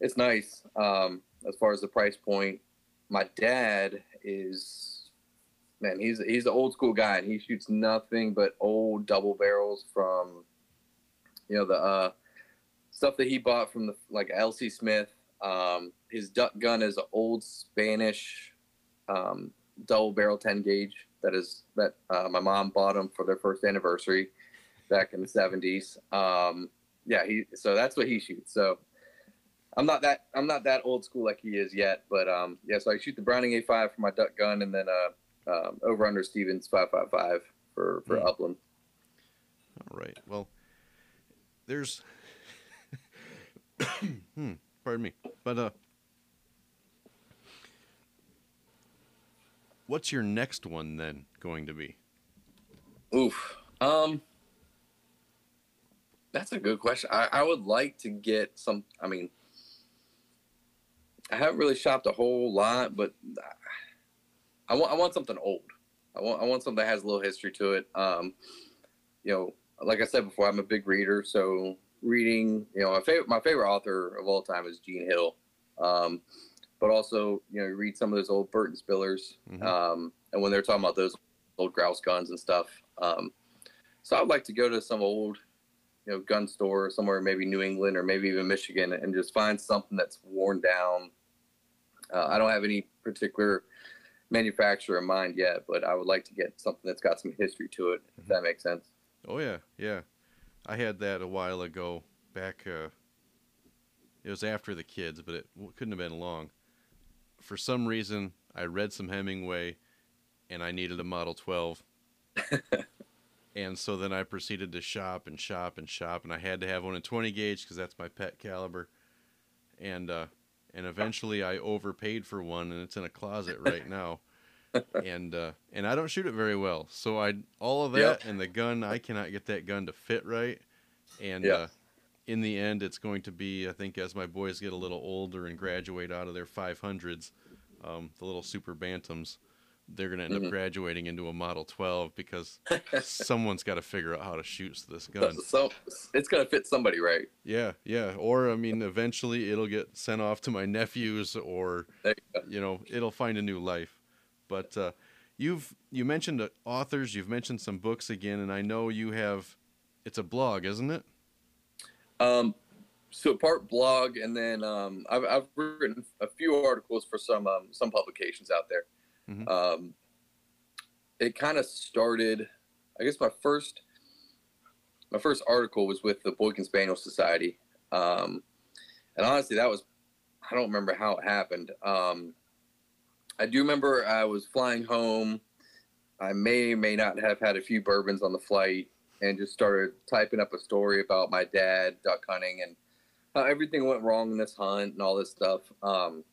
it's nice. Um, as far as the price point, my dad is man, he's he's the old school guy, and he shoots nothing but old double barrels from you know the uh, stuff that he bought from the like LC Smith. Um, his duck gun is an old Spanish um, double barrel 10 gauge that is that uh, my mom bought him for their first anniversary back in the 70s. Um, yeah, he so that's what he shoots. So I'm not that I'm not that old school like he is yet, but um, yeah. So I shoot the Browning A5 for my duck gun, and then uh, um, over under Stevens 555 for for Hmm. upland. All right. Well, there's. hmm. Pardon me, but uh, what's your next one then going to be? Oof. Um, that's a good question. I, I would like to get some. I mean, I haven't really shopped a whole lot, but I want I want something old. I want I want something that has a little history to it. Um, you know, like I said before, I'm a big reader, so reading. You know, my favorite my favorite author of all time is Gene Hill. Um, but also, you know, you read some of those old Burton Spillers, Mhm. um, and when they're talking about those old grouse guns and stuff. Um, so I'd like to go to some old, you know, gun store somewhere, maybe New England or maybe even Michigan, and just find something that's worn down. Uh, I don't have any particular manufacturer in mind yet, but I would like to get something that's got some history to it, if that makes sense. Oh yeah, yeah. I had that a while ago. Back, uh, it was after the kids, but it couldn't have been long. For some reason, I read some Hemingway, and I needed a Model 12. and so then I proceeded to shop and shop and shop, and I had to have one in 20 gauge because that's my pet caliber. And uh, and eventually, I overpaid for one, and it's in a closet right now. and uh, and I don't shoot it very well. So I all of that Yep. and the gun, I cannot get that gun to fit right. And Yeah. uh, in the end, it's going to be I think as my boys get a little older and graduate out of their 500s, um, the little super bantams, they're going to end Mhm. up graduating into a Model 12 because someone's got to figure out how to shoot this gun. So it's gonna fit somebody, right? Yeah, yeah. Or I mean, eventually it'll get sent off to my nephews, or you you know, it'll find a new life. But uh, you've you mentioned uh, authors, you've mentioned some books again, and I know you have. It's a blog, isn't it? Um, so part blog, and then um, I've, I've written a few articles for some um, some publications out there. Mhm. Um, it kind of started. I guess my first my first article was with the Boykin Spaniel Society, um, and honestly, that was I don't remember how it happened. Um, I do remember I was flying home. I may may not have had a few bourbons on the flight and just started typing up a story about my dad duck hunting and how everything went wrong in this hunt and all this stuff. Um,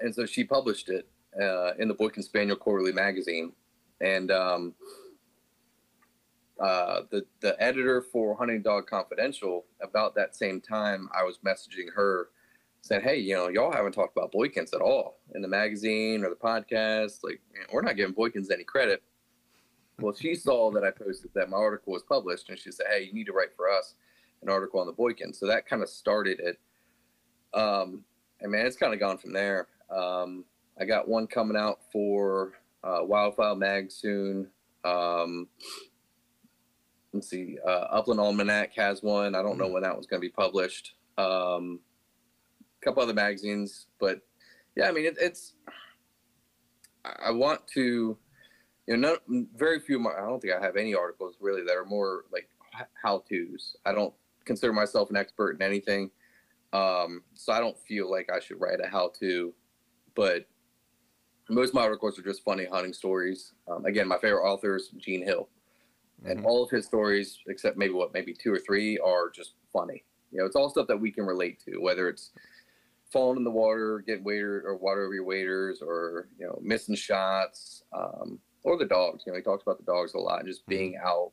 and so she published it uh, in the Boykin Spaniel Quarterly magazine. And um, uh, the the editor for Hunting Dog Confidential, about that same time, I was messaging her saying, "Hey, you know, y'all haven't talked about Boykins at all in the magazine or the podcast. Like, we're not giving Boykins any credit." Well, she saw that I posted that my article was published, and she said, "Hey, you need to write for us an article on the Boykin." So that kind of started it. Um, and man, it's kind of gone from there. Um, I got one coming out for uh, Wildfowl Mag soon. Um, let's see, uh, Upland Almanac has one. I don't know when that one's going to be published. Um, a couple other magazines, but yeah, I mean, it, it's. I want to, you know, no, very few. Of my, I don't think I have any articles really that are more like how tos. I don't consider myself an expert in anything, um, so I don't feel like I should write a how to. But most of my articles are just funny hunting stories. Um, again, my favorite author is Gene Hill. And Mhm. all of his stories except maybe what maybe two or three are just funny. You know it's all stuff that we can relate to whether it's falling in the water getting waiter or water over your waders or you know missing shots um, or the dogs. You know he talks about the dogs a lot and just being out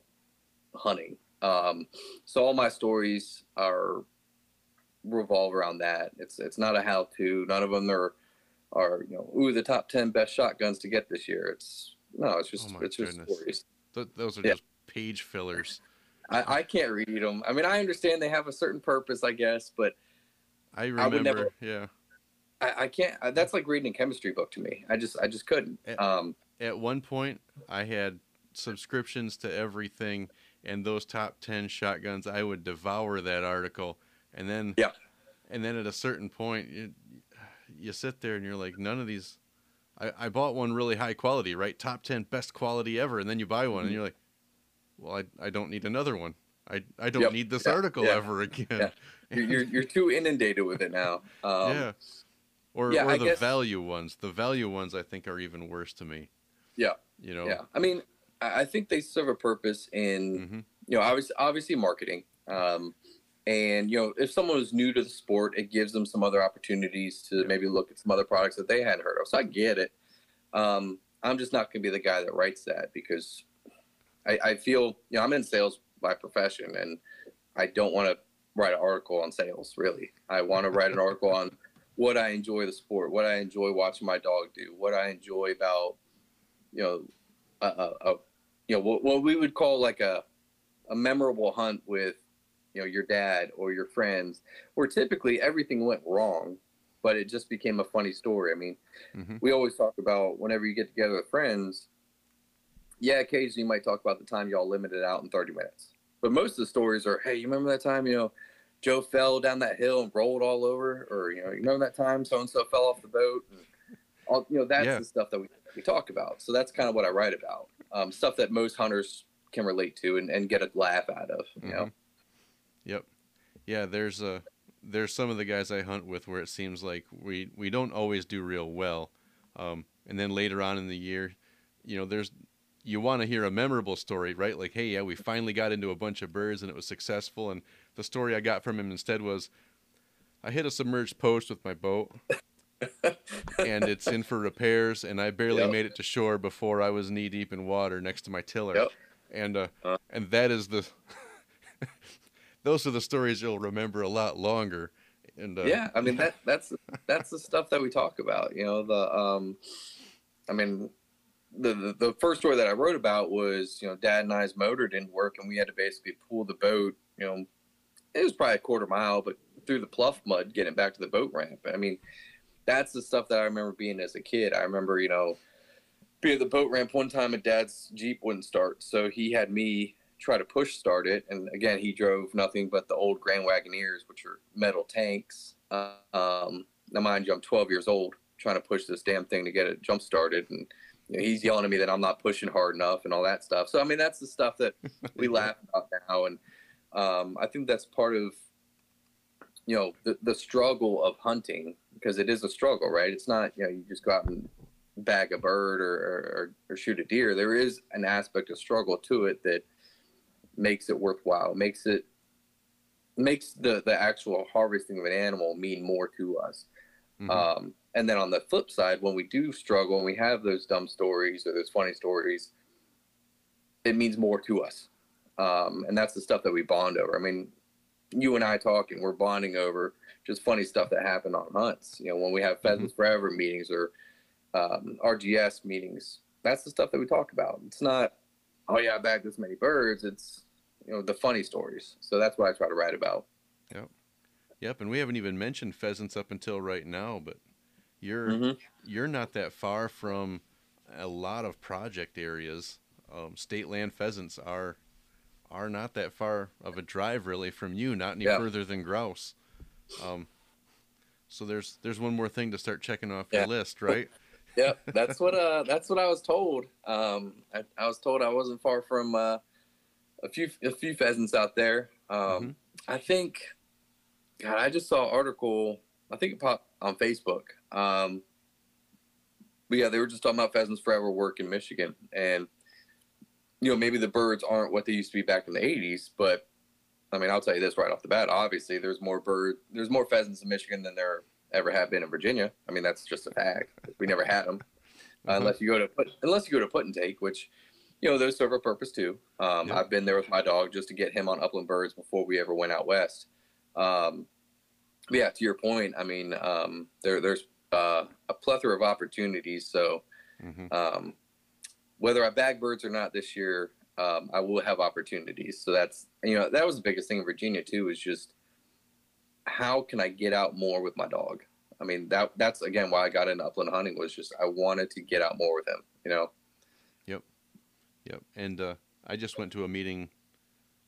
hunting. Um, so all my stories are revolve around that. It's it's not a how to none of them are are you know ooh the top 10 best shotguns to get this year it's no it's just Oh it's just goodness. stories Th- those are Yeah. just page fillers. I, I can't read them. I mean, I understand they have a certain purpose, I guess, but I remember. never- yeah. I, I can't. I- That's like reading a chemistry book to me. I just, I just couldn't. Eh. Um, At one point, I had subscriptions to everything, and those top ten shotguns, I would devour that article, and then Yeah. and then at a certain point, you, you sit there and you're like, none of these. I, I bought one really high quality, right? Top ten best quality ever, and then you buy one, Mm-hmm. and you're like, well, I, I don't need another one. I, I don't Yep. need this Yeah. article Yeah. ever again. Yeah. you're, you're, you're too inundated with it now. Um, yeah. Or, or I the guess- value ones. The value ones I think are even worse to me. Yeah. You know. Yeah. I mean, I think they serve a purpose in hmm you know, obviously, obviously marketing. Um, and you know, if someone is new to the sport, it gives them some other opportunities to maybe look at some other products that they hadn't heard of. So I get it. Um, I'm just not going to be the guy that writes that because I, I feel, you know, I'm in sales by profession, and I don't want to write an article on sales. Really, I want to write an article on what I enjoy the sport, what I enjoy watching my dog do, what I enjoy about, you know, a, a, a you know, what, what we would call like a a memorable hunt with you know your dad or your friends where typically everything went wrong but it just became a funny story. I mean hmm we always talk about whenever you get together with friends yeah occasionally you might talk about the time y'all limited out in 30 minutes but most of the stories are hey you remember that time you know joe fell down that hill and rolled all over or you know you remember that time so and so fell off the boat? And all, you know that's Yeah. the stuff that we, we talk about. So that's kind of what i write about um, stuff that most hunters can relate to and, and get a laugh out of you know? Mhm. Yep. Yeah, there's a there's some of the guys I hunt with where it seems like we we don't always do real well. Um, and then later on in the year, you know, there's you want to hear a memorable story, right? Like, hey, yeah, we finally got into a bunch of birds and it was successful. And the story I got from him instead was, I hit a submerged post with my boat, and it's in for repairs, and I barely Yep. made it to shore before I was knee deep in water next to my tiller. Yep. And uh, Uh. and that is the those are the stories you'll remember a lot longer. And uh, yeah i mean that that's that's the stuff that we talk about you know the um i mean the, the the first story that i wrote about was you know dad and i's motor didn't work and we had to basically pull the boat you know it was probably a quarter mile but through the pluff mud getting back to the boat ramp. I mean that's the stuff that i remember being as a kid. I remember you know being at the boat ramp one time and dad's jeep wouldn't start. So he had me try to push start it. And again he drove nothing but the old grand wagoneers which are metal tanks. Uh, um, now mind you i'm 12 years old trying to push this damn thing to get it jump started. And you know, he's yelling at me that i'm not pushing hard enough and all that stuff. So i mean that's the stuff that we laugh about now. And um, i think that's part of you know the, the struggle of hunting because it is a struggle right? It's not you know you just go out and bag a bird or, or, or shoot a deer. There is an aspect of struggle to it that makes it worthwhile makes it makes the the actual harvesting of an animal mean more to us. Mhm. um, and then on the flip side when we do struggle and we have those dumb stories or those funny stories it means more to us. Um, and that's the stuff that we bond over. I mean you and i talking we're bonding over just funny stuff that happened on hunts. You know when we have pheasants forever meetings or um, rgs meetings that's the stuff that we talk about. It's not oh yeah i bagged this many birds. It's you know the funny stories so that's what i try to write about Yep, Yep, and we haven't even mentioned pheasants up until right now, but you're Mhm. you're not that far from a lot of project areas. Um, state land pheasants are are not that far of a drive really from you, not any Yeah. further than grouse. Um, so there's there's one more thing to start checking off Yeah. your list, right? yep that's what uh that's what i was told um i, I was told i wasn't far from uh a few a few pheasants out there. Um Mhm. i think god i just saw an article i think it popped on facebook. Um but yeah they were just talking about pheasants forever work in michigan. And you know maybe the birds aren't what they used to be back in the 80s but i mean i'll tell you this right off the bat. Obviously there's more bird there's more pheasants in michigan than there ever have been in virginia. I mean that's just a fact. We never had them uh, Uh-huh. unless you go to put unless you go to put and take, which you know those serve a purpose too. Um, Yeah. I've been there with my dog just to get him on upland birds before we ever went out west. Um, yeah, to your point, I mean, um, there there's uh, a plethora of opportunities. So hmm um, whether I bag birds or not this year, um, I will have opportunities. So that's you know that was the biggest thing in Virginia too is just how can I get out more with my dog. I mean that that's again why I got into upland hunting was just I wanted to get out more with him. You know. Yep. And uh, I just went to a meeting.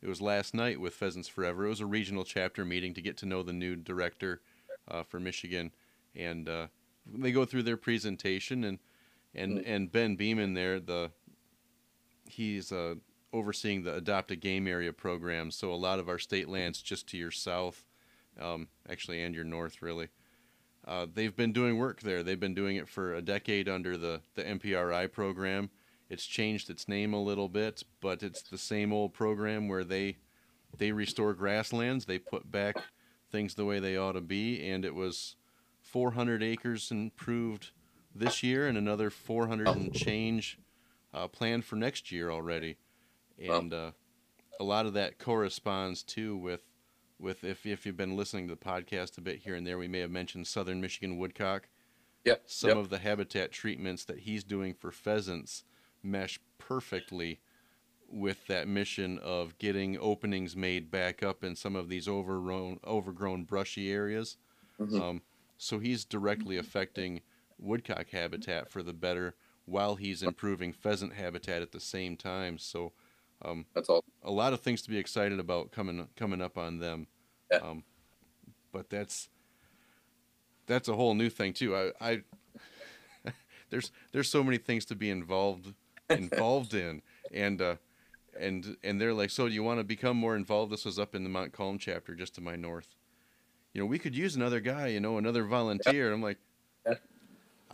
It was last night with Pheasants Forever. It was a regional chapter meeting to get to know the new director uh, for Michigan, and uh, they go through their presentation and and Mm. and Ben Beeman there the he's uh, overseeing the adopt a game area program. So a lot of our state lands just to your south, um, actually, and your north really. Uh, they've been doing work there. They've been doing it for a decade under the, the MPRI program. It's changed its name a little bit, but it's the same old program where they they restore grasslands. They put back things the way they ought to be, and it was 400 acres improved this year, and another 400 and change uh, planned for next year already. And uh, a lot of that corresponds too with with if if you've been listening to the podcast a bit here and there, we may have mentioned southern Michigan woodcock. Yep. Some yep. of the habitat treatments that he's doing for pheasants mesh perfectly with that mission of getting openings made back up in some of these overgrown overgrown brushy areas. Mhm. Um, so he's directly affecting woodcock habitat for the better while he's improving pheasant habitat at the same time. So um, That's all. a lot of things to be excited about coming coming up on them. Yeah. Um, but that's that's a whole new thing too. I, I there's there's so many things to be involved involved in, and uh, and and they're like, so do you want to become more involved? This was up in the Mount Calm chapter, just to my north. You know, we could use another guy. You know, another volunteer. And I'm like.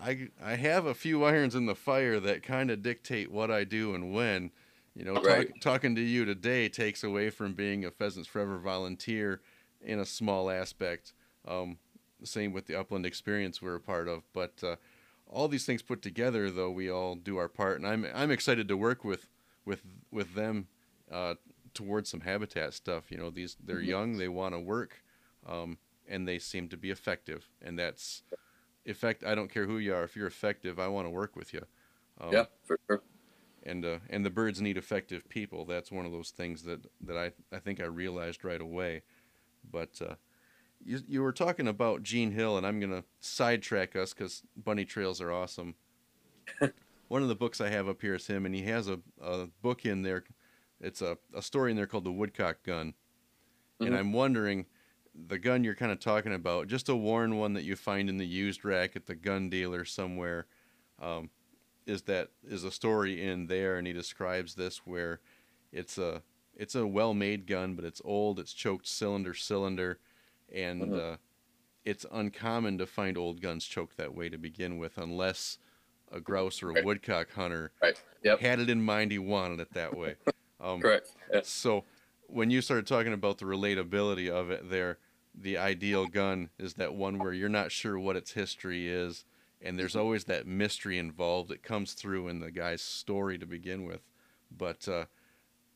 I, I have a few irons in the fire that kind of dictate what I do and when. You know, talk, Right. talking to you today takes away from being a Pheasants Forever volunteer in a small aspect. Um, same with the Upland Experience we're a part of. But uh, all these things put together, though, we all do our part, and I'm I'm excited to work with with with them uh, towards some habitat stuff. You know, these they're Mhm. young, they want to work, um, and they seem to be effective, and that's effect. I don't care who you are. If you're effective, I want to work with you. Um, yeah, for sure. and uh, and the birds need effective people. That's one of those things that that I I think I realized right away. But uh, you you were talking about Gene Hill, and I'm gonna sidetrack us because bunny trails are awesome. one of the books I have up here is him, and he has a, a book in there. It's a, a story in there called the Woodcock Gun, and Mhm. I'm wondering the gun you're kind of talking about, just a worn one that you find in the used rack at the gun dealer somewhere. Um, is that is a story in there and he describes this where it's a it's a well-made gun but it's old it's choked cylinder cylinder and Mhm. uh, it's uncommon to find old guns choked that way to begin with unless a grouse or a Right. woodcock hunter Right. Yep. had it in mind he wanted it that way um, Correct. Yeah. so when you started talking about the relatability of it there, the ideal gun is that one where you're not sure what its history is and there's always that mystery involved that comes through in the guy's story to begin with. But uh,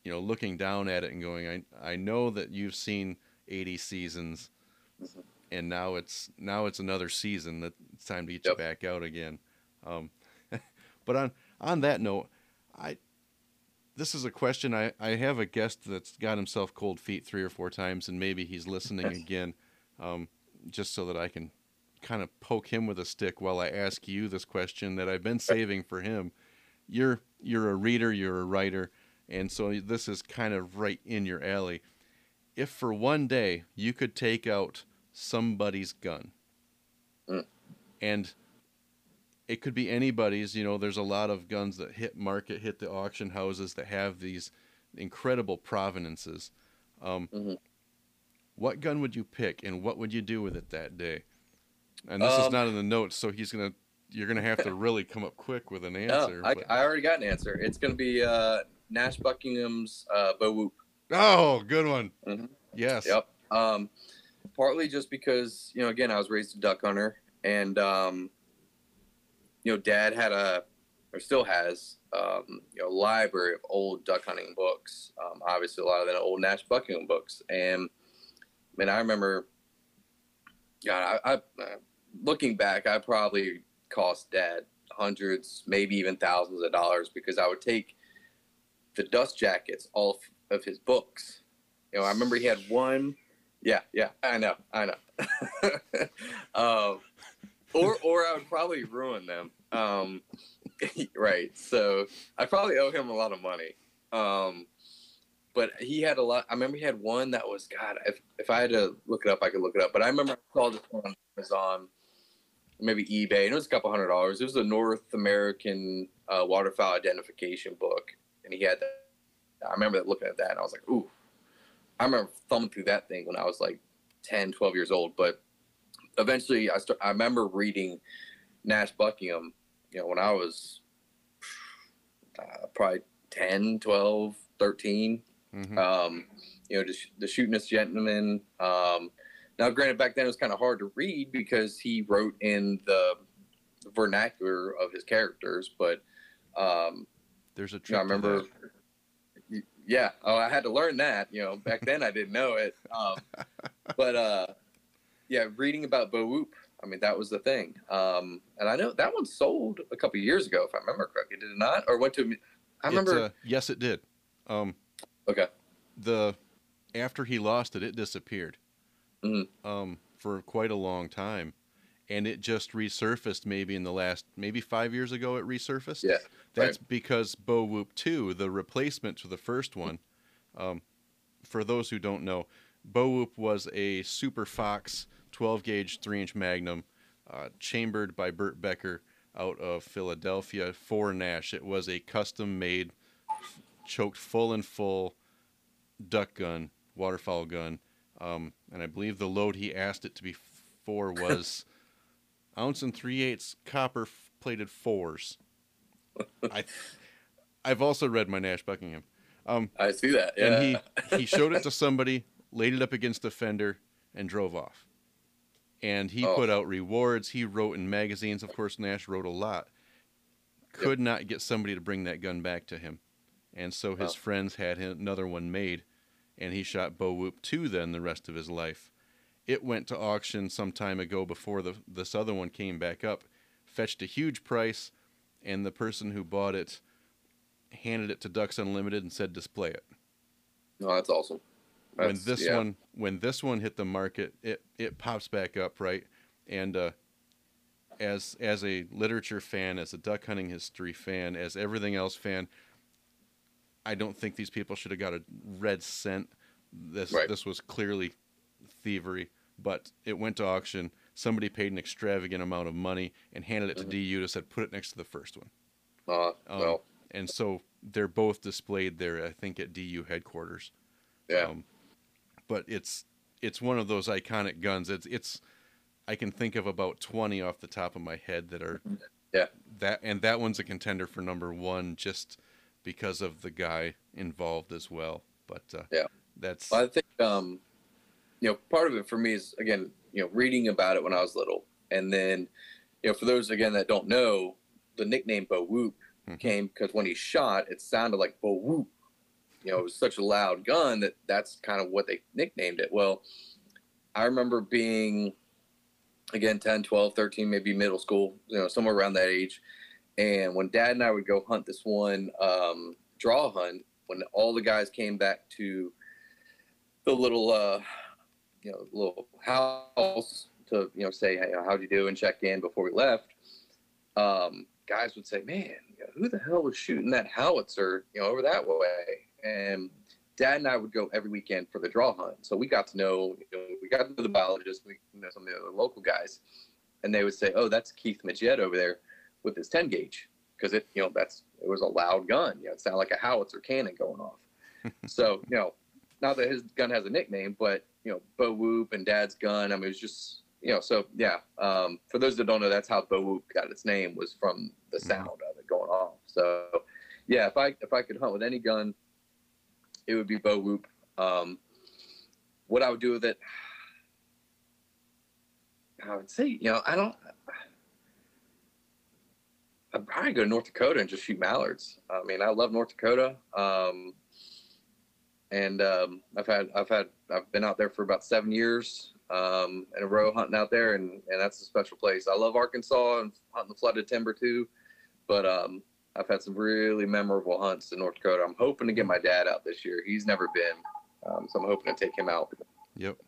you know, looking down at it and going, I I know that you've seen 80 seasons Mhm. and now it's now it's another season that it's time to get Yep. you back out again. Um, but on on that note, I this is a question I, I have a guest that's got himself cold feet three or four times and maybe he's listening again um, just so that i can kind of poke him with a stick while i ask you this question that i've been saving for him you're you're a reader you're a writer and so this is kind of right in your alley if for one day you could take out somebody's gun Mm. and it could be anybody's. You know, there's a lot of guns that hit market, hit the auction houses that have these incredible provenances. Um, Mhm. What gun would you pick, and what would you do with it that day? And this is Um, not in the notes, so he's gonna. You're gonna have to really come up quick with an No, answer. I, but- I already got an answer. It's to be uh, Nash Buckingham's uh, Bo Whoop. oh, good one. Mhm. Yes. Yep. Um, partly just because you know, again, I was raised a duck hunter, and um, you know, Dad had a, or still has, um, you know, library of old duck hunting books. Um, obviously, a lot of the old Nash Buckingham books, and I mean, I remember, God, I, I looking back, I probably cost Dad hundreds, maybe even thousands of dollars because I would take the dust jackets off of his books. You know, I remember he had one. Yeah, yeah, I know, I know. um, or or I would probably ruin them. Um, right. So I probably owe him a lot of money. Um, but he had a lot. I remember he had one that was God. If if I had to look it up, I could look it up. But I remember I saw this one on Amazon, maybe eBay, and it was a couple hundred dollars. It was a North American uh, waterfowl identification book, and he had that. I remember looking at that, and I was like, ooh. I remember thumbing through that thing when I was like 10, 12 years old. But eventually, I start. I remember reading Nash Buckingham. You know, when I was uh, probably 10, 12, 13 Mm-hmm. Um, you know, just the shootin'est gentleman. Um, now, granted, back then it was kind of hard to read because he wrote in the vernacular of his characters, but um, there's a trick. You know, I remember. Yeah, oh, I had to learn that. You know, back then I didn't know it. Um, but uh, yeah, reading about Bo Whoop, I mean, that was the thing. Um, and I know that one sold a couple years ago, if I remember correctly. Did it not? Or went to? I remember. Uh, yes, it did. Um, Okay. The after he lost it, it disappeared mm-hmm. um, for quite a long time, and it just resurfaced maybe in the last maybe five years ago. It resurfaced. Yeah. That's right. because Bo Whoop Two, the replacement to the first one. Um, for those who don't know, Bo Whoop was a Super Fox 12 gauge 3 inch Magnum, uh, chambered by Burt Becker out of Philadelphia for Nash. It was a custom made choked full and full duck gun, waterfowl gun, um, and I believe the load he asked it to be for was ounce and three eighths copper plated fours. I, I've also read my Nash Buckingham. Um, I see that. Yeah. And he he showed it to somebody, laid it up against a fender, and drove off. And he oh. put out rewards. He wrote in magazines. Of course, Nash wrote a lot. Could yep. not get somebody to bring that gun back to him and so his friends had another one made, and he shot Bo Whoop 2 then the rest of his life. It went to auction some time ago before the this other one came back up, fetched a huge price, and the person who bought it handed it to Ducks Unlimited and said display it. Oh, that's awesome. That's, when this yeah. one when this one hit the market, it it pops back up, right? And uh, as as a literature fan, as a duck hunting history fan, as everything else fan, I don't think these people should have got a red cent. This right. this was clearly thievery, but it went to auction. Somebody paid an extravagant amount of money and handed it to mm-hmm. DU to said put it next to the first one. Uh, um, well. And so they're both displayed there, I think, at DU headquarters. Yeah. Um, but it's it's one of those iconic guns. It's it's I can think of about twenty off the top of my head that are yeah that and that one's a contender for number one just because of the guy involved as well. But uh, yeah, that's. I think um, you know part of it for me is again you know reading about it when I was little, and then you know for those again that don't know, the nickname Bo Whoop mm-hmm. came because when he shot, it sounded like Bo Whoop. You know, it was such a loud gun that that's kind of what they nicknamed it. Well, I remember being again 10 12 13 maybe middle school you know somewhere around that age and when Dad and I would go hunt this one um, draw hunt, when all the guys came back to the little, uh, you know, little house to you know say, hey, how'd you do, and check in before we left, um, guys would say, man, who the hell was shooting that howitzer, you know, over that way? And Dad and I would go every weekend for the draw hunt, so we got to know, you know we got to know the biologists, we you know some of the other local guys, and they would say, oh, that's Keith Majette over there with his 10 gauge because it, you know, that's it was a loud gun. You know, it sounded like a howitzer cannon going off. so, you know, not that his gun has a nickname, but you know, Bo Whoop and Dad's gun. I mean, it was just you know, so yeah. Um, for those that don't know, that's how Bo Whoop got its name was from the mm-hmm. sound of it going off. So, yeah, if I if I could hunt with any gun, it would be Bo Whoop. Um, what I would do with it, I would say, you know, I don't. I'd probably go to North Dakota and just shoot mallards. I mean, I love North Dakota. Um, and um, I've had I've had I've been out there for about seven years um, in a row hunting out there, and, and that's a special place. I love Arkansas and hunting the flooded timber too, but um, I've had some really memorable hunts in North Dakota. I'm hoping to get my dad out this year. He's never been, um, so I'm hoping to take him out. Yep.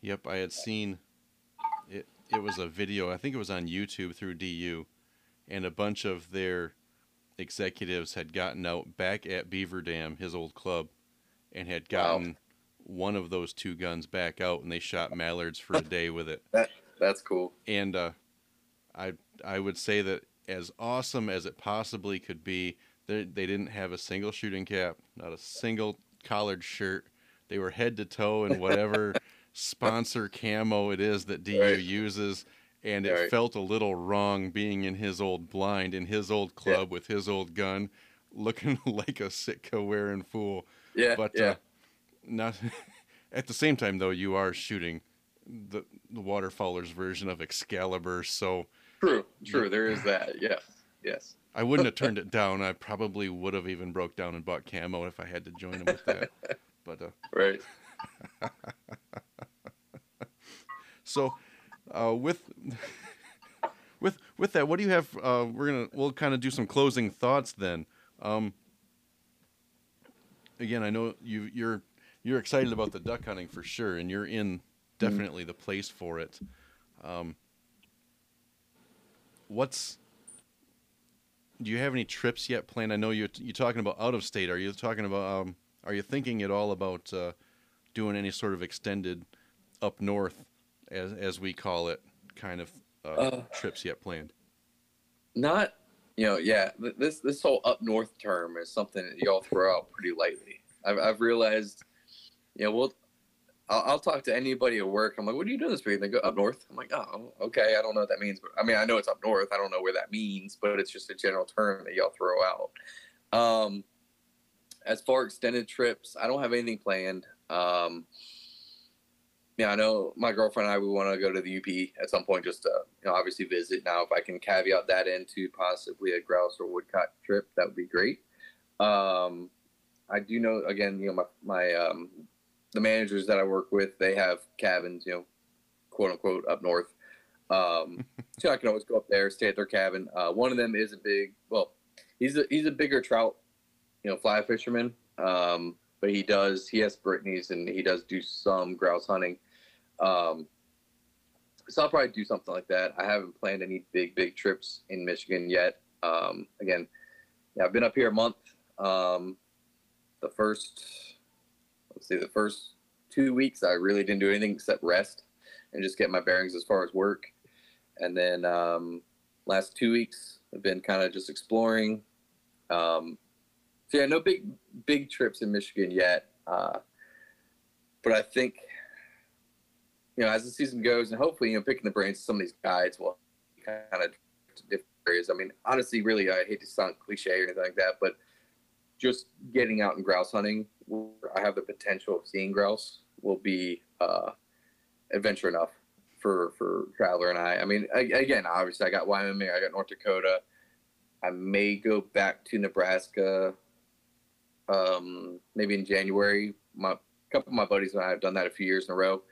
Yep, I had seen it it was a video, I think it was on YouTube through DU, and a bunch of their executives had gotten out back at Beaver Dam, his old club, and had gotten wow. one of those two guns back out and they shot mallards for a day with it. That that's cool. And uh, I I would say that as awesome as it possibly could be, they they didn't have a single shooting cap, not a single collared shirt. They were head to toe in whatever sponsor camo it is that DU right. uses. And it right. felt a little wrong being in his old blind, in his old club yeah. with his old gun, looking like a Sitka wearing fool. Yeah. But yeah. Uh, not at the same time though, you are shooting the the waterfowler's version of Excalibur, so True, true. There is that. Yes, yes. I wouldn't have turned it down. I probably would have even broke down and bought camo if I had to join him with that. But uh, right. so, uh, with with with that, what do you have? Uh, we're gonna we'll kind of do some closing thoughts then. Um, again, I know you you're you're excited about the duck hunting for sure, and you're in mm-hmm. definitely mm-hmm. the place for it. Um, what's do you have any trips yet planned? I know you're you talking about out of state. Are you talking about um, are you thinking at all about uh, doing any sort of extended up north, as as we call it, kind of uh, uh, trips yet planned? Not, you know, yeah. This this whole up north term is something that y'all throw out pretty lightly. I've I've realized, you know, we'll I'll, I'll, talk to anybody at work. I'm like, what are you doing this week? And they go up north. I'm like, oh, okay. I don't know what that means, but I mean, I know it's up north. I don't know where that means, but it's just a general term that y'all throw out. Um, as far as extended trips, I don't have anything planned. Um, yeah, I know my girlfriend and I we want to go to the UP at some point, just to you know obviously visit. Now, if I can caveat that into possibly a grouse or woodcock trip, that would be great. Um, I do know again, you know, my my um, the managers that I work with, they have cabins, you know, quote unquote, up north. Um, so I can always go up there, stay at their cabin. Uh, one of them is a big, well, he's a he's a bigger trout, you know, fly fisherman. Um, but he does he has Brittany's and he does do some grouse hunting. Um, so I'll probably do something like that. I haven't planned any big big trips in Michigan yet. Um, again, yeah, I've been up here a month. Um, the first let's see, the first two weeks I really didn't do anything except rest and just get my bearings as far as work. And then um, last two weeks I've been kind of just exploring. Um, so yeah, no big big trips in Michigan yet. Uh, but I think you know as the season goes, and hopefully you know picking the brains of some of these guides will kind of different areas. I mean, honestly, really, I hate to sound cliche or anything like that, but just getting out and grouse hunting where I have the potential of seeing grouse will be uh, adventure enough for for traveler and I. I mean, I, again, obviously, I got Wyoming, I got North Dakota. I may go back to Nebraska, um, maybe in January. My a couple of my buddies and I have done that a few years in a row.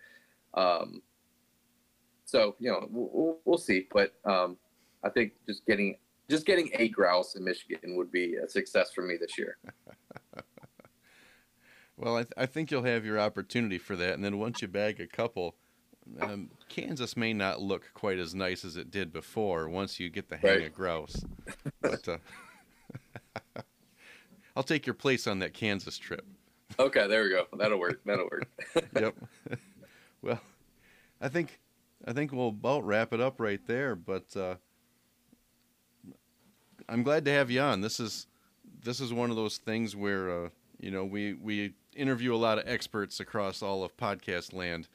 Um, so you know, we'll, we'll see. But um, I think just getting just getting a grouse in Michigan would be a success for me this year. Well, I, th- I think you'll have your opportunity for that, and then once you bag a couple, um, Kansas may not look quite as nice as it did before once you get the hang right. of grouse. But uh, I'll take your place on that Kansas trip. Okay, there we go. That'll work. That'll work. yep. Well, I think I think we'll about wrap it up right there. But uh, I'm glad to have you on. This is this is one of those things where uh, you know we we interview a lot of experts across all of podcast land.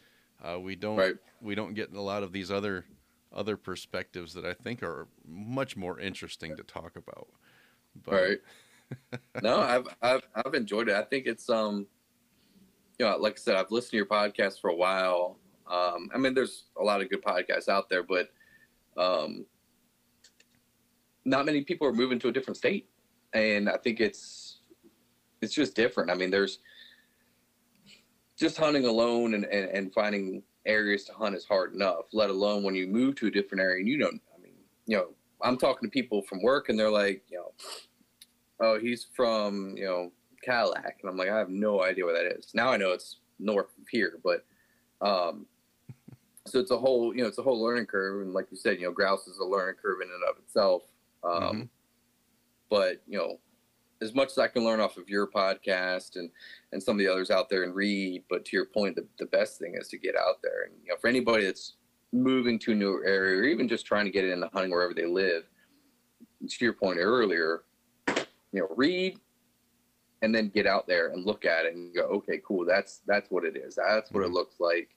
Uh, we don't right. we don't get a lot of these other other perspectives that I think are much more interesting to talk about. But... Right. no, I've, I've I've enjoyed it. I think it's um, you know, like I said, I've listened to your podcast for a while. Um, I mean, there's a lot of good podcasts out there, but um, not many people are moving to a different state, and I think it's it's just different. I mean, there's just hunting alone and, and, and finding areas to hunt is hard enough, let alone when you move to a different area and you don't, I mean, you know, I'm talking to people from work and they're like, you know, oh, he's from you know Cadillac, and I'm like, I have no idea where that is. Now I know it's north of here, but um, so it's a whole you know it's a whole learning curve, and like you said, you know, grouse is a learning curve in and of itself. Um, Mhm. But you know, as much as I can learn off of your podcast and and some of the others out there and read, but to your point, the, the best thing is to get out there and you know, for anybody that's moving to a new area or even just trying to get into hunting wherever they live, to your point earlier, you know, read and then get out there and look at it and go, okay, cool, that's that's what it is. That's what it Mhm. looks like.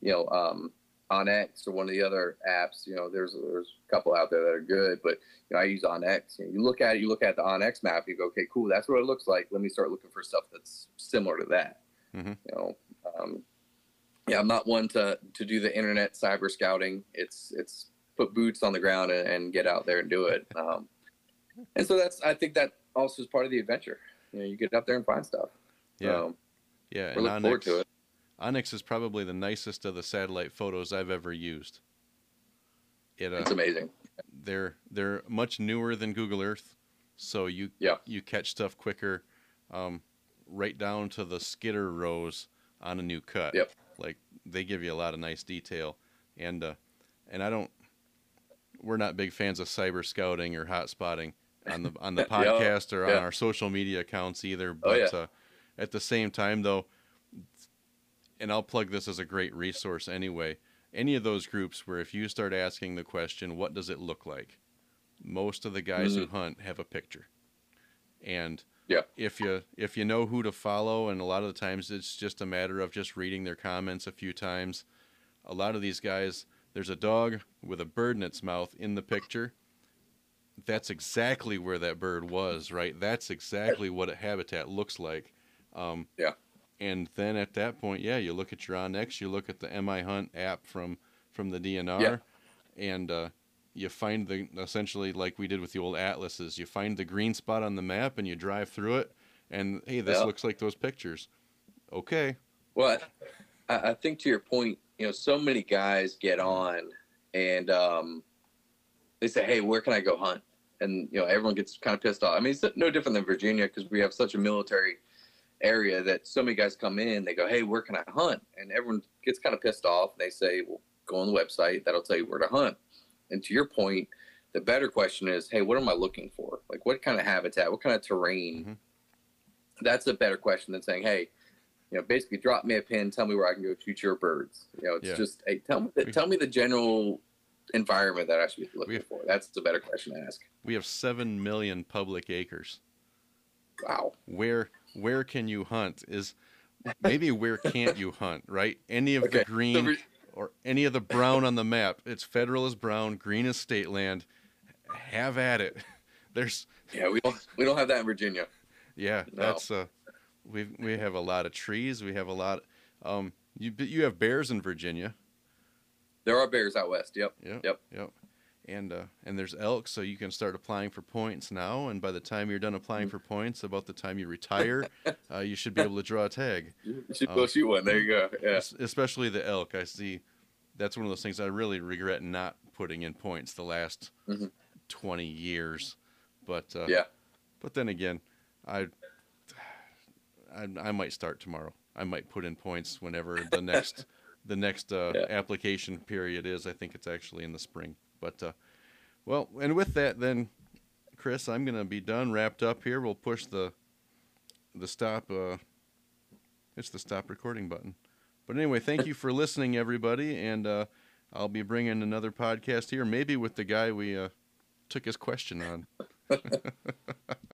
You know, um, OnX or one of the other apps, you know, there's there's a couple out there that are good, but you know, I use OnX. You, know, you look at it, you look at the OnX map, you go, okay, cool, that's what it looks like. Let me start looking for stuff that's similar to that. Mhm. You know, um, yeah, I'm not one to to do the internet cyber scouting. It's it's put boots on the ground and, and get out there and do it. Um, and so that's I think that also is part of the adventure. You know, you get out there and find stuff. Yeah, So yeah. we're looking forward to it. OnX is probably the nicest of the satellite photos I've ever used. It, uh, It's amazing. they're they're much newer than Google Earth, so you Yeah. you catch stuff quicker, um, right down to the skidder rows on a new cut. Yep. Like they give you a lot of nice detail, and uh, and I don't. We're not big fans of cyber scouting or hot spotting on the on the Yeah, podcast or on yeah. our social media accounts either. Oh, But yeah. uh, at the same time, though, and I'll plug this as a great resource anyway. Any of those groups where if you start asking the question, what does it look like? Most of the guys who hunt have a picture. And Yeah. if you if you know who to follow and a lot of the times it's just a matter of just reading their comments a few times. A lot of these guys, there's a dog with a bird in its mouth in the picture. That's exactly where that bird was, right? That's exactly what a habitat looks like. Um, Yeah. And then at that point, yeah, you look at your OnX, you look at the MI Hunt app from from the DNR, Yeah. and uh, you find the essentially like we did with the old atlases. You find the green spot on the map and you drive through it, and hey, this Yeah. looks like those pictures. Okay, Well, I, I think to your point, you know, so many guys get on and um, they say, "Hey, where can I go hunt?" And you know, everyone gets kind of pissed off. I mean, it's no different than Virginia because we have such a military area that so many guys come in. They go, "Hey, where can I hunt?" And everyone gets kind of pissed off. And They say, "Well, go on the website. That'll tell you where to hunt." And to your point, the better question is, "Hey, what am I looking for? Like, what kind of habitat? What kind of terrain?" Mhm. That's a better question than saying, "Hey." you know, basically drop me a pin, tell me where I can go shoot your birds. You know, it's Yeah. just, hey, tell me, the, tell me the general environment that I should be looking We- for. That's the better question to ask. we have seven million public acres. Wow. Where where can you hunt? Is maybe where can't you hunt? Right? Any of the green So, Vir- or any of the brown on the map. It's federal is brown, green is state land. Have at it. There's yeah, we don't, we don't have that in Virginia. yeah, No. that's uh we we have a lot of trees, we have a lot um you you have bears in Virginia. There are bears out west. Yep. Yep. Yep. Yep. And uh, and there's elk, so you can start applying for points now. And by the time you're done applying Mm. for points, about the time you retire, uh, you should be able to draw a tag. You should go shoot one. There you go. Yeah. Especially the elk. I see. That's one of those things I really regret not putting in points the last Mhm. 20 years. But uh, Yeah. But then again, I, I I might start tomorrow. I might put in points whenever the next the next uh, Yeah. application period is. I think it's actually in the spring. But uh, well, and with that, then, Chris, I'm gonna be done, wrapped up here. We'll push the the stop. Uh, it's the stop recording button. But anyway, thank you for listening, everybody, and uh, I'll be bringing another podcast here, maybe with the guy we uh, took his question on.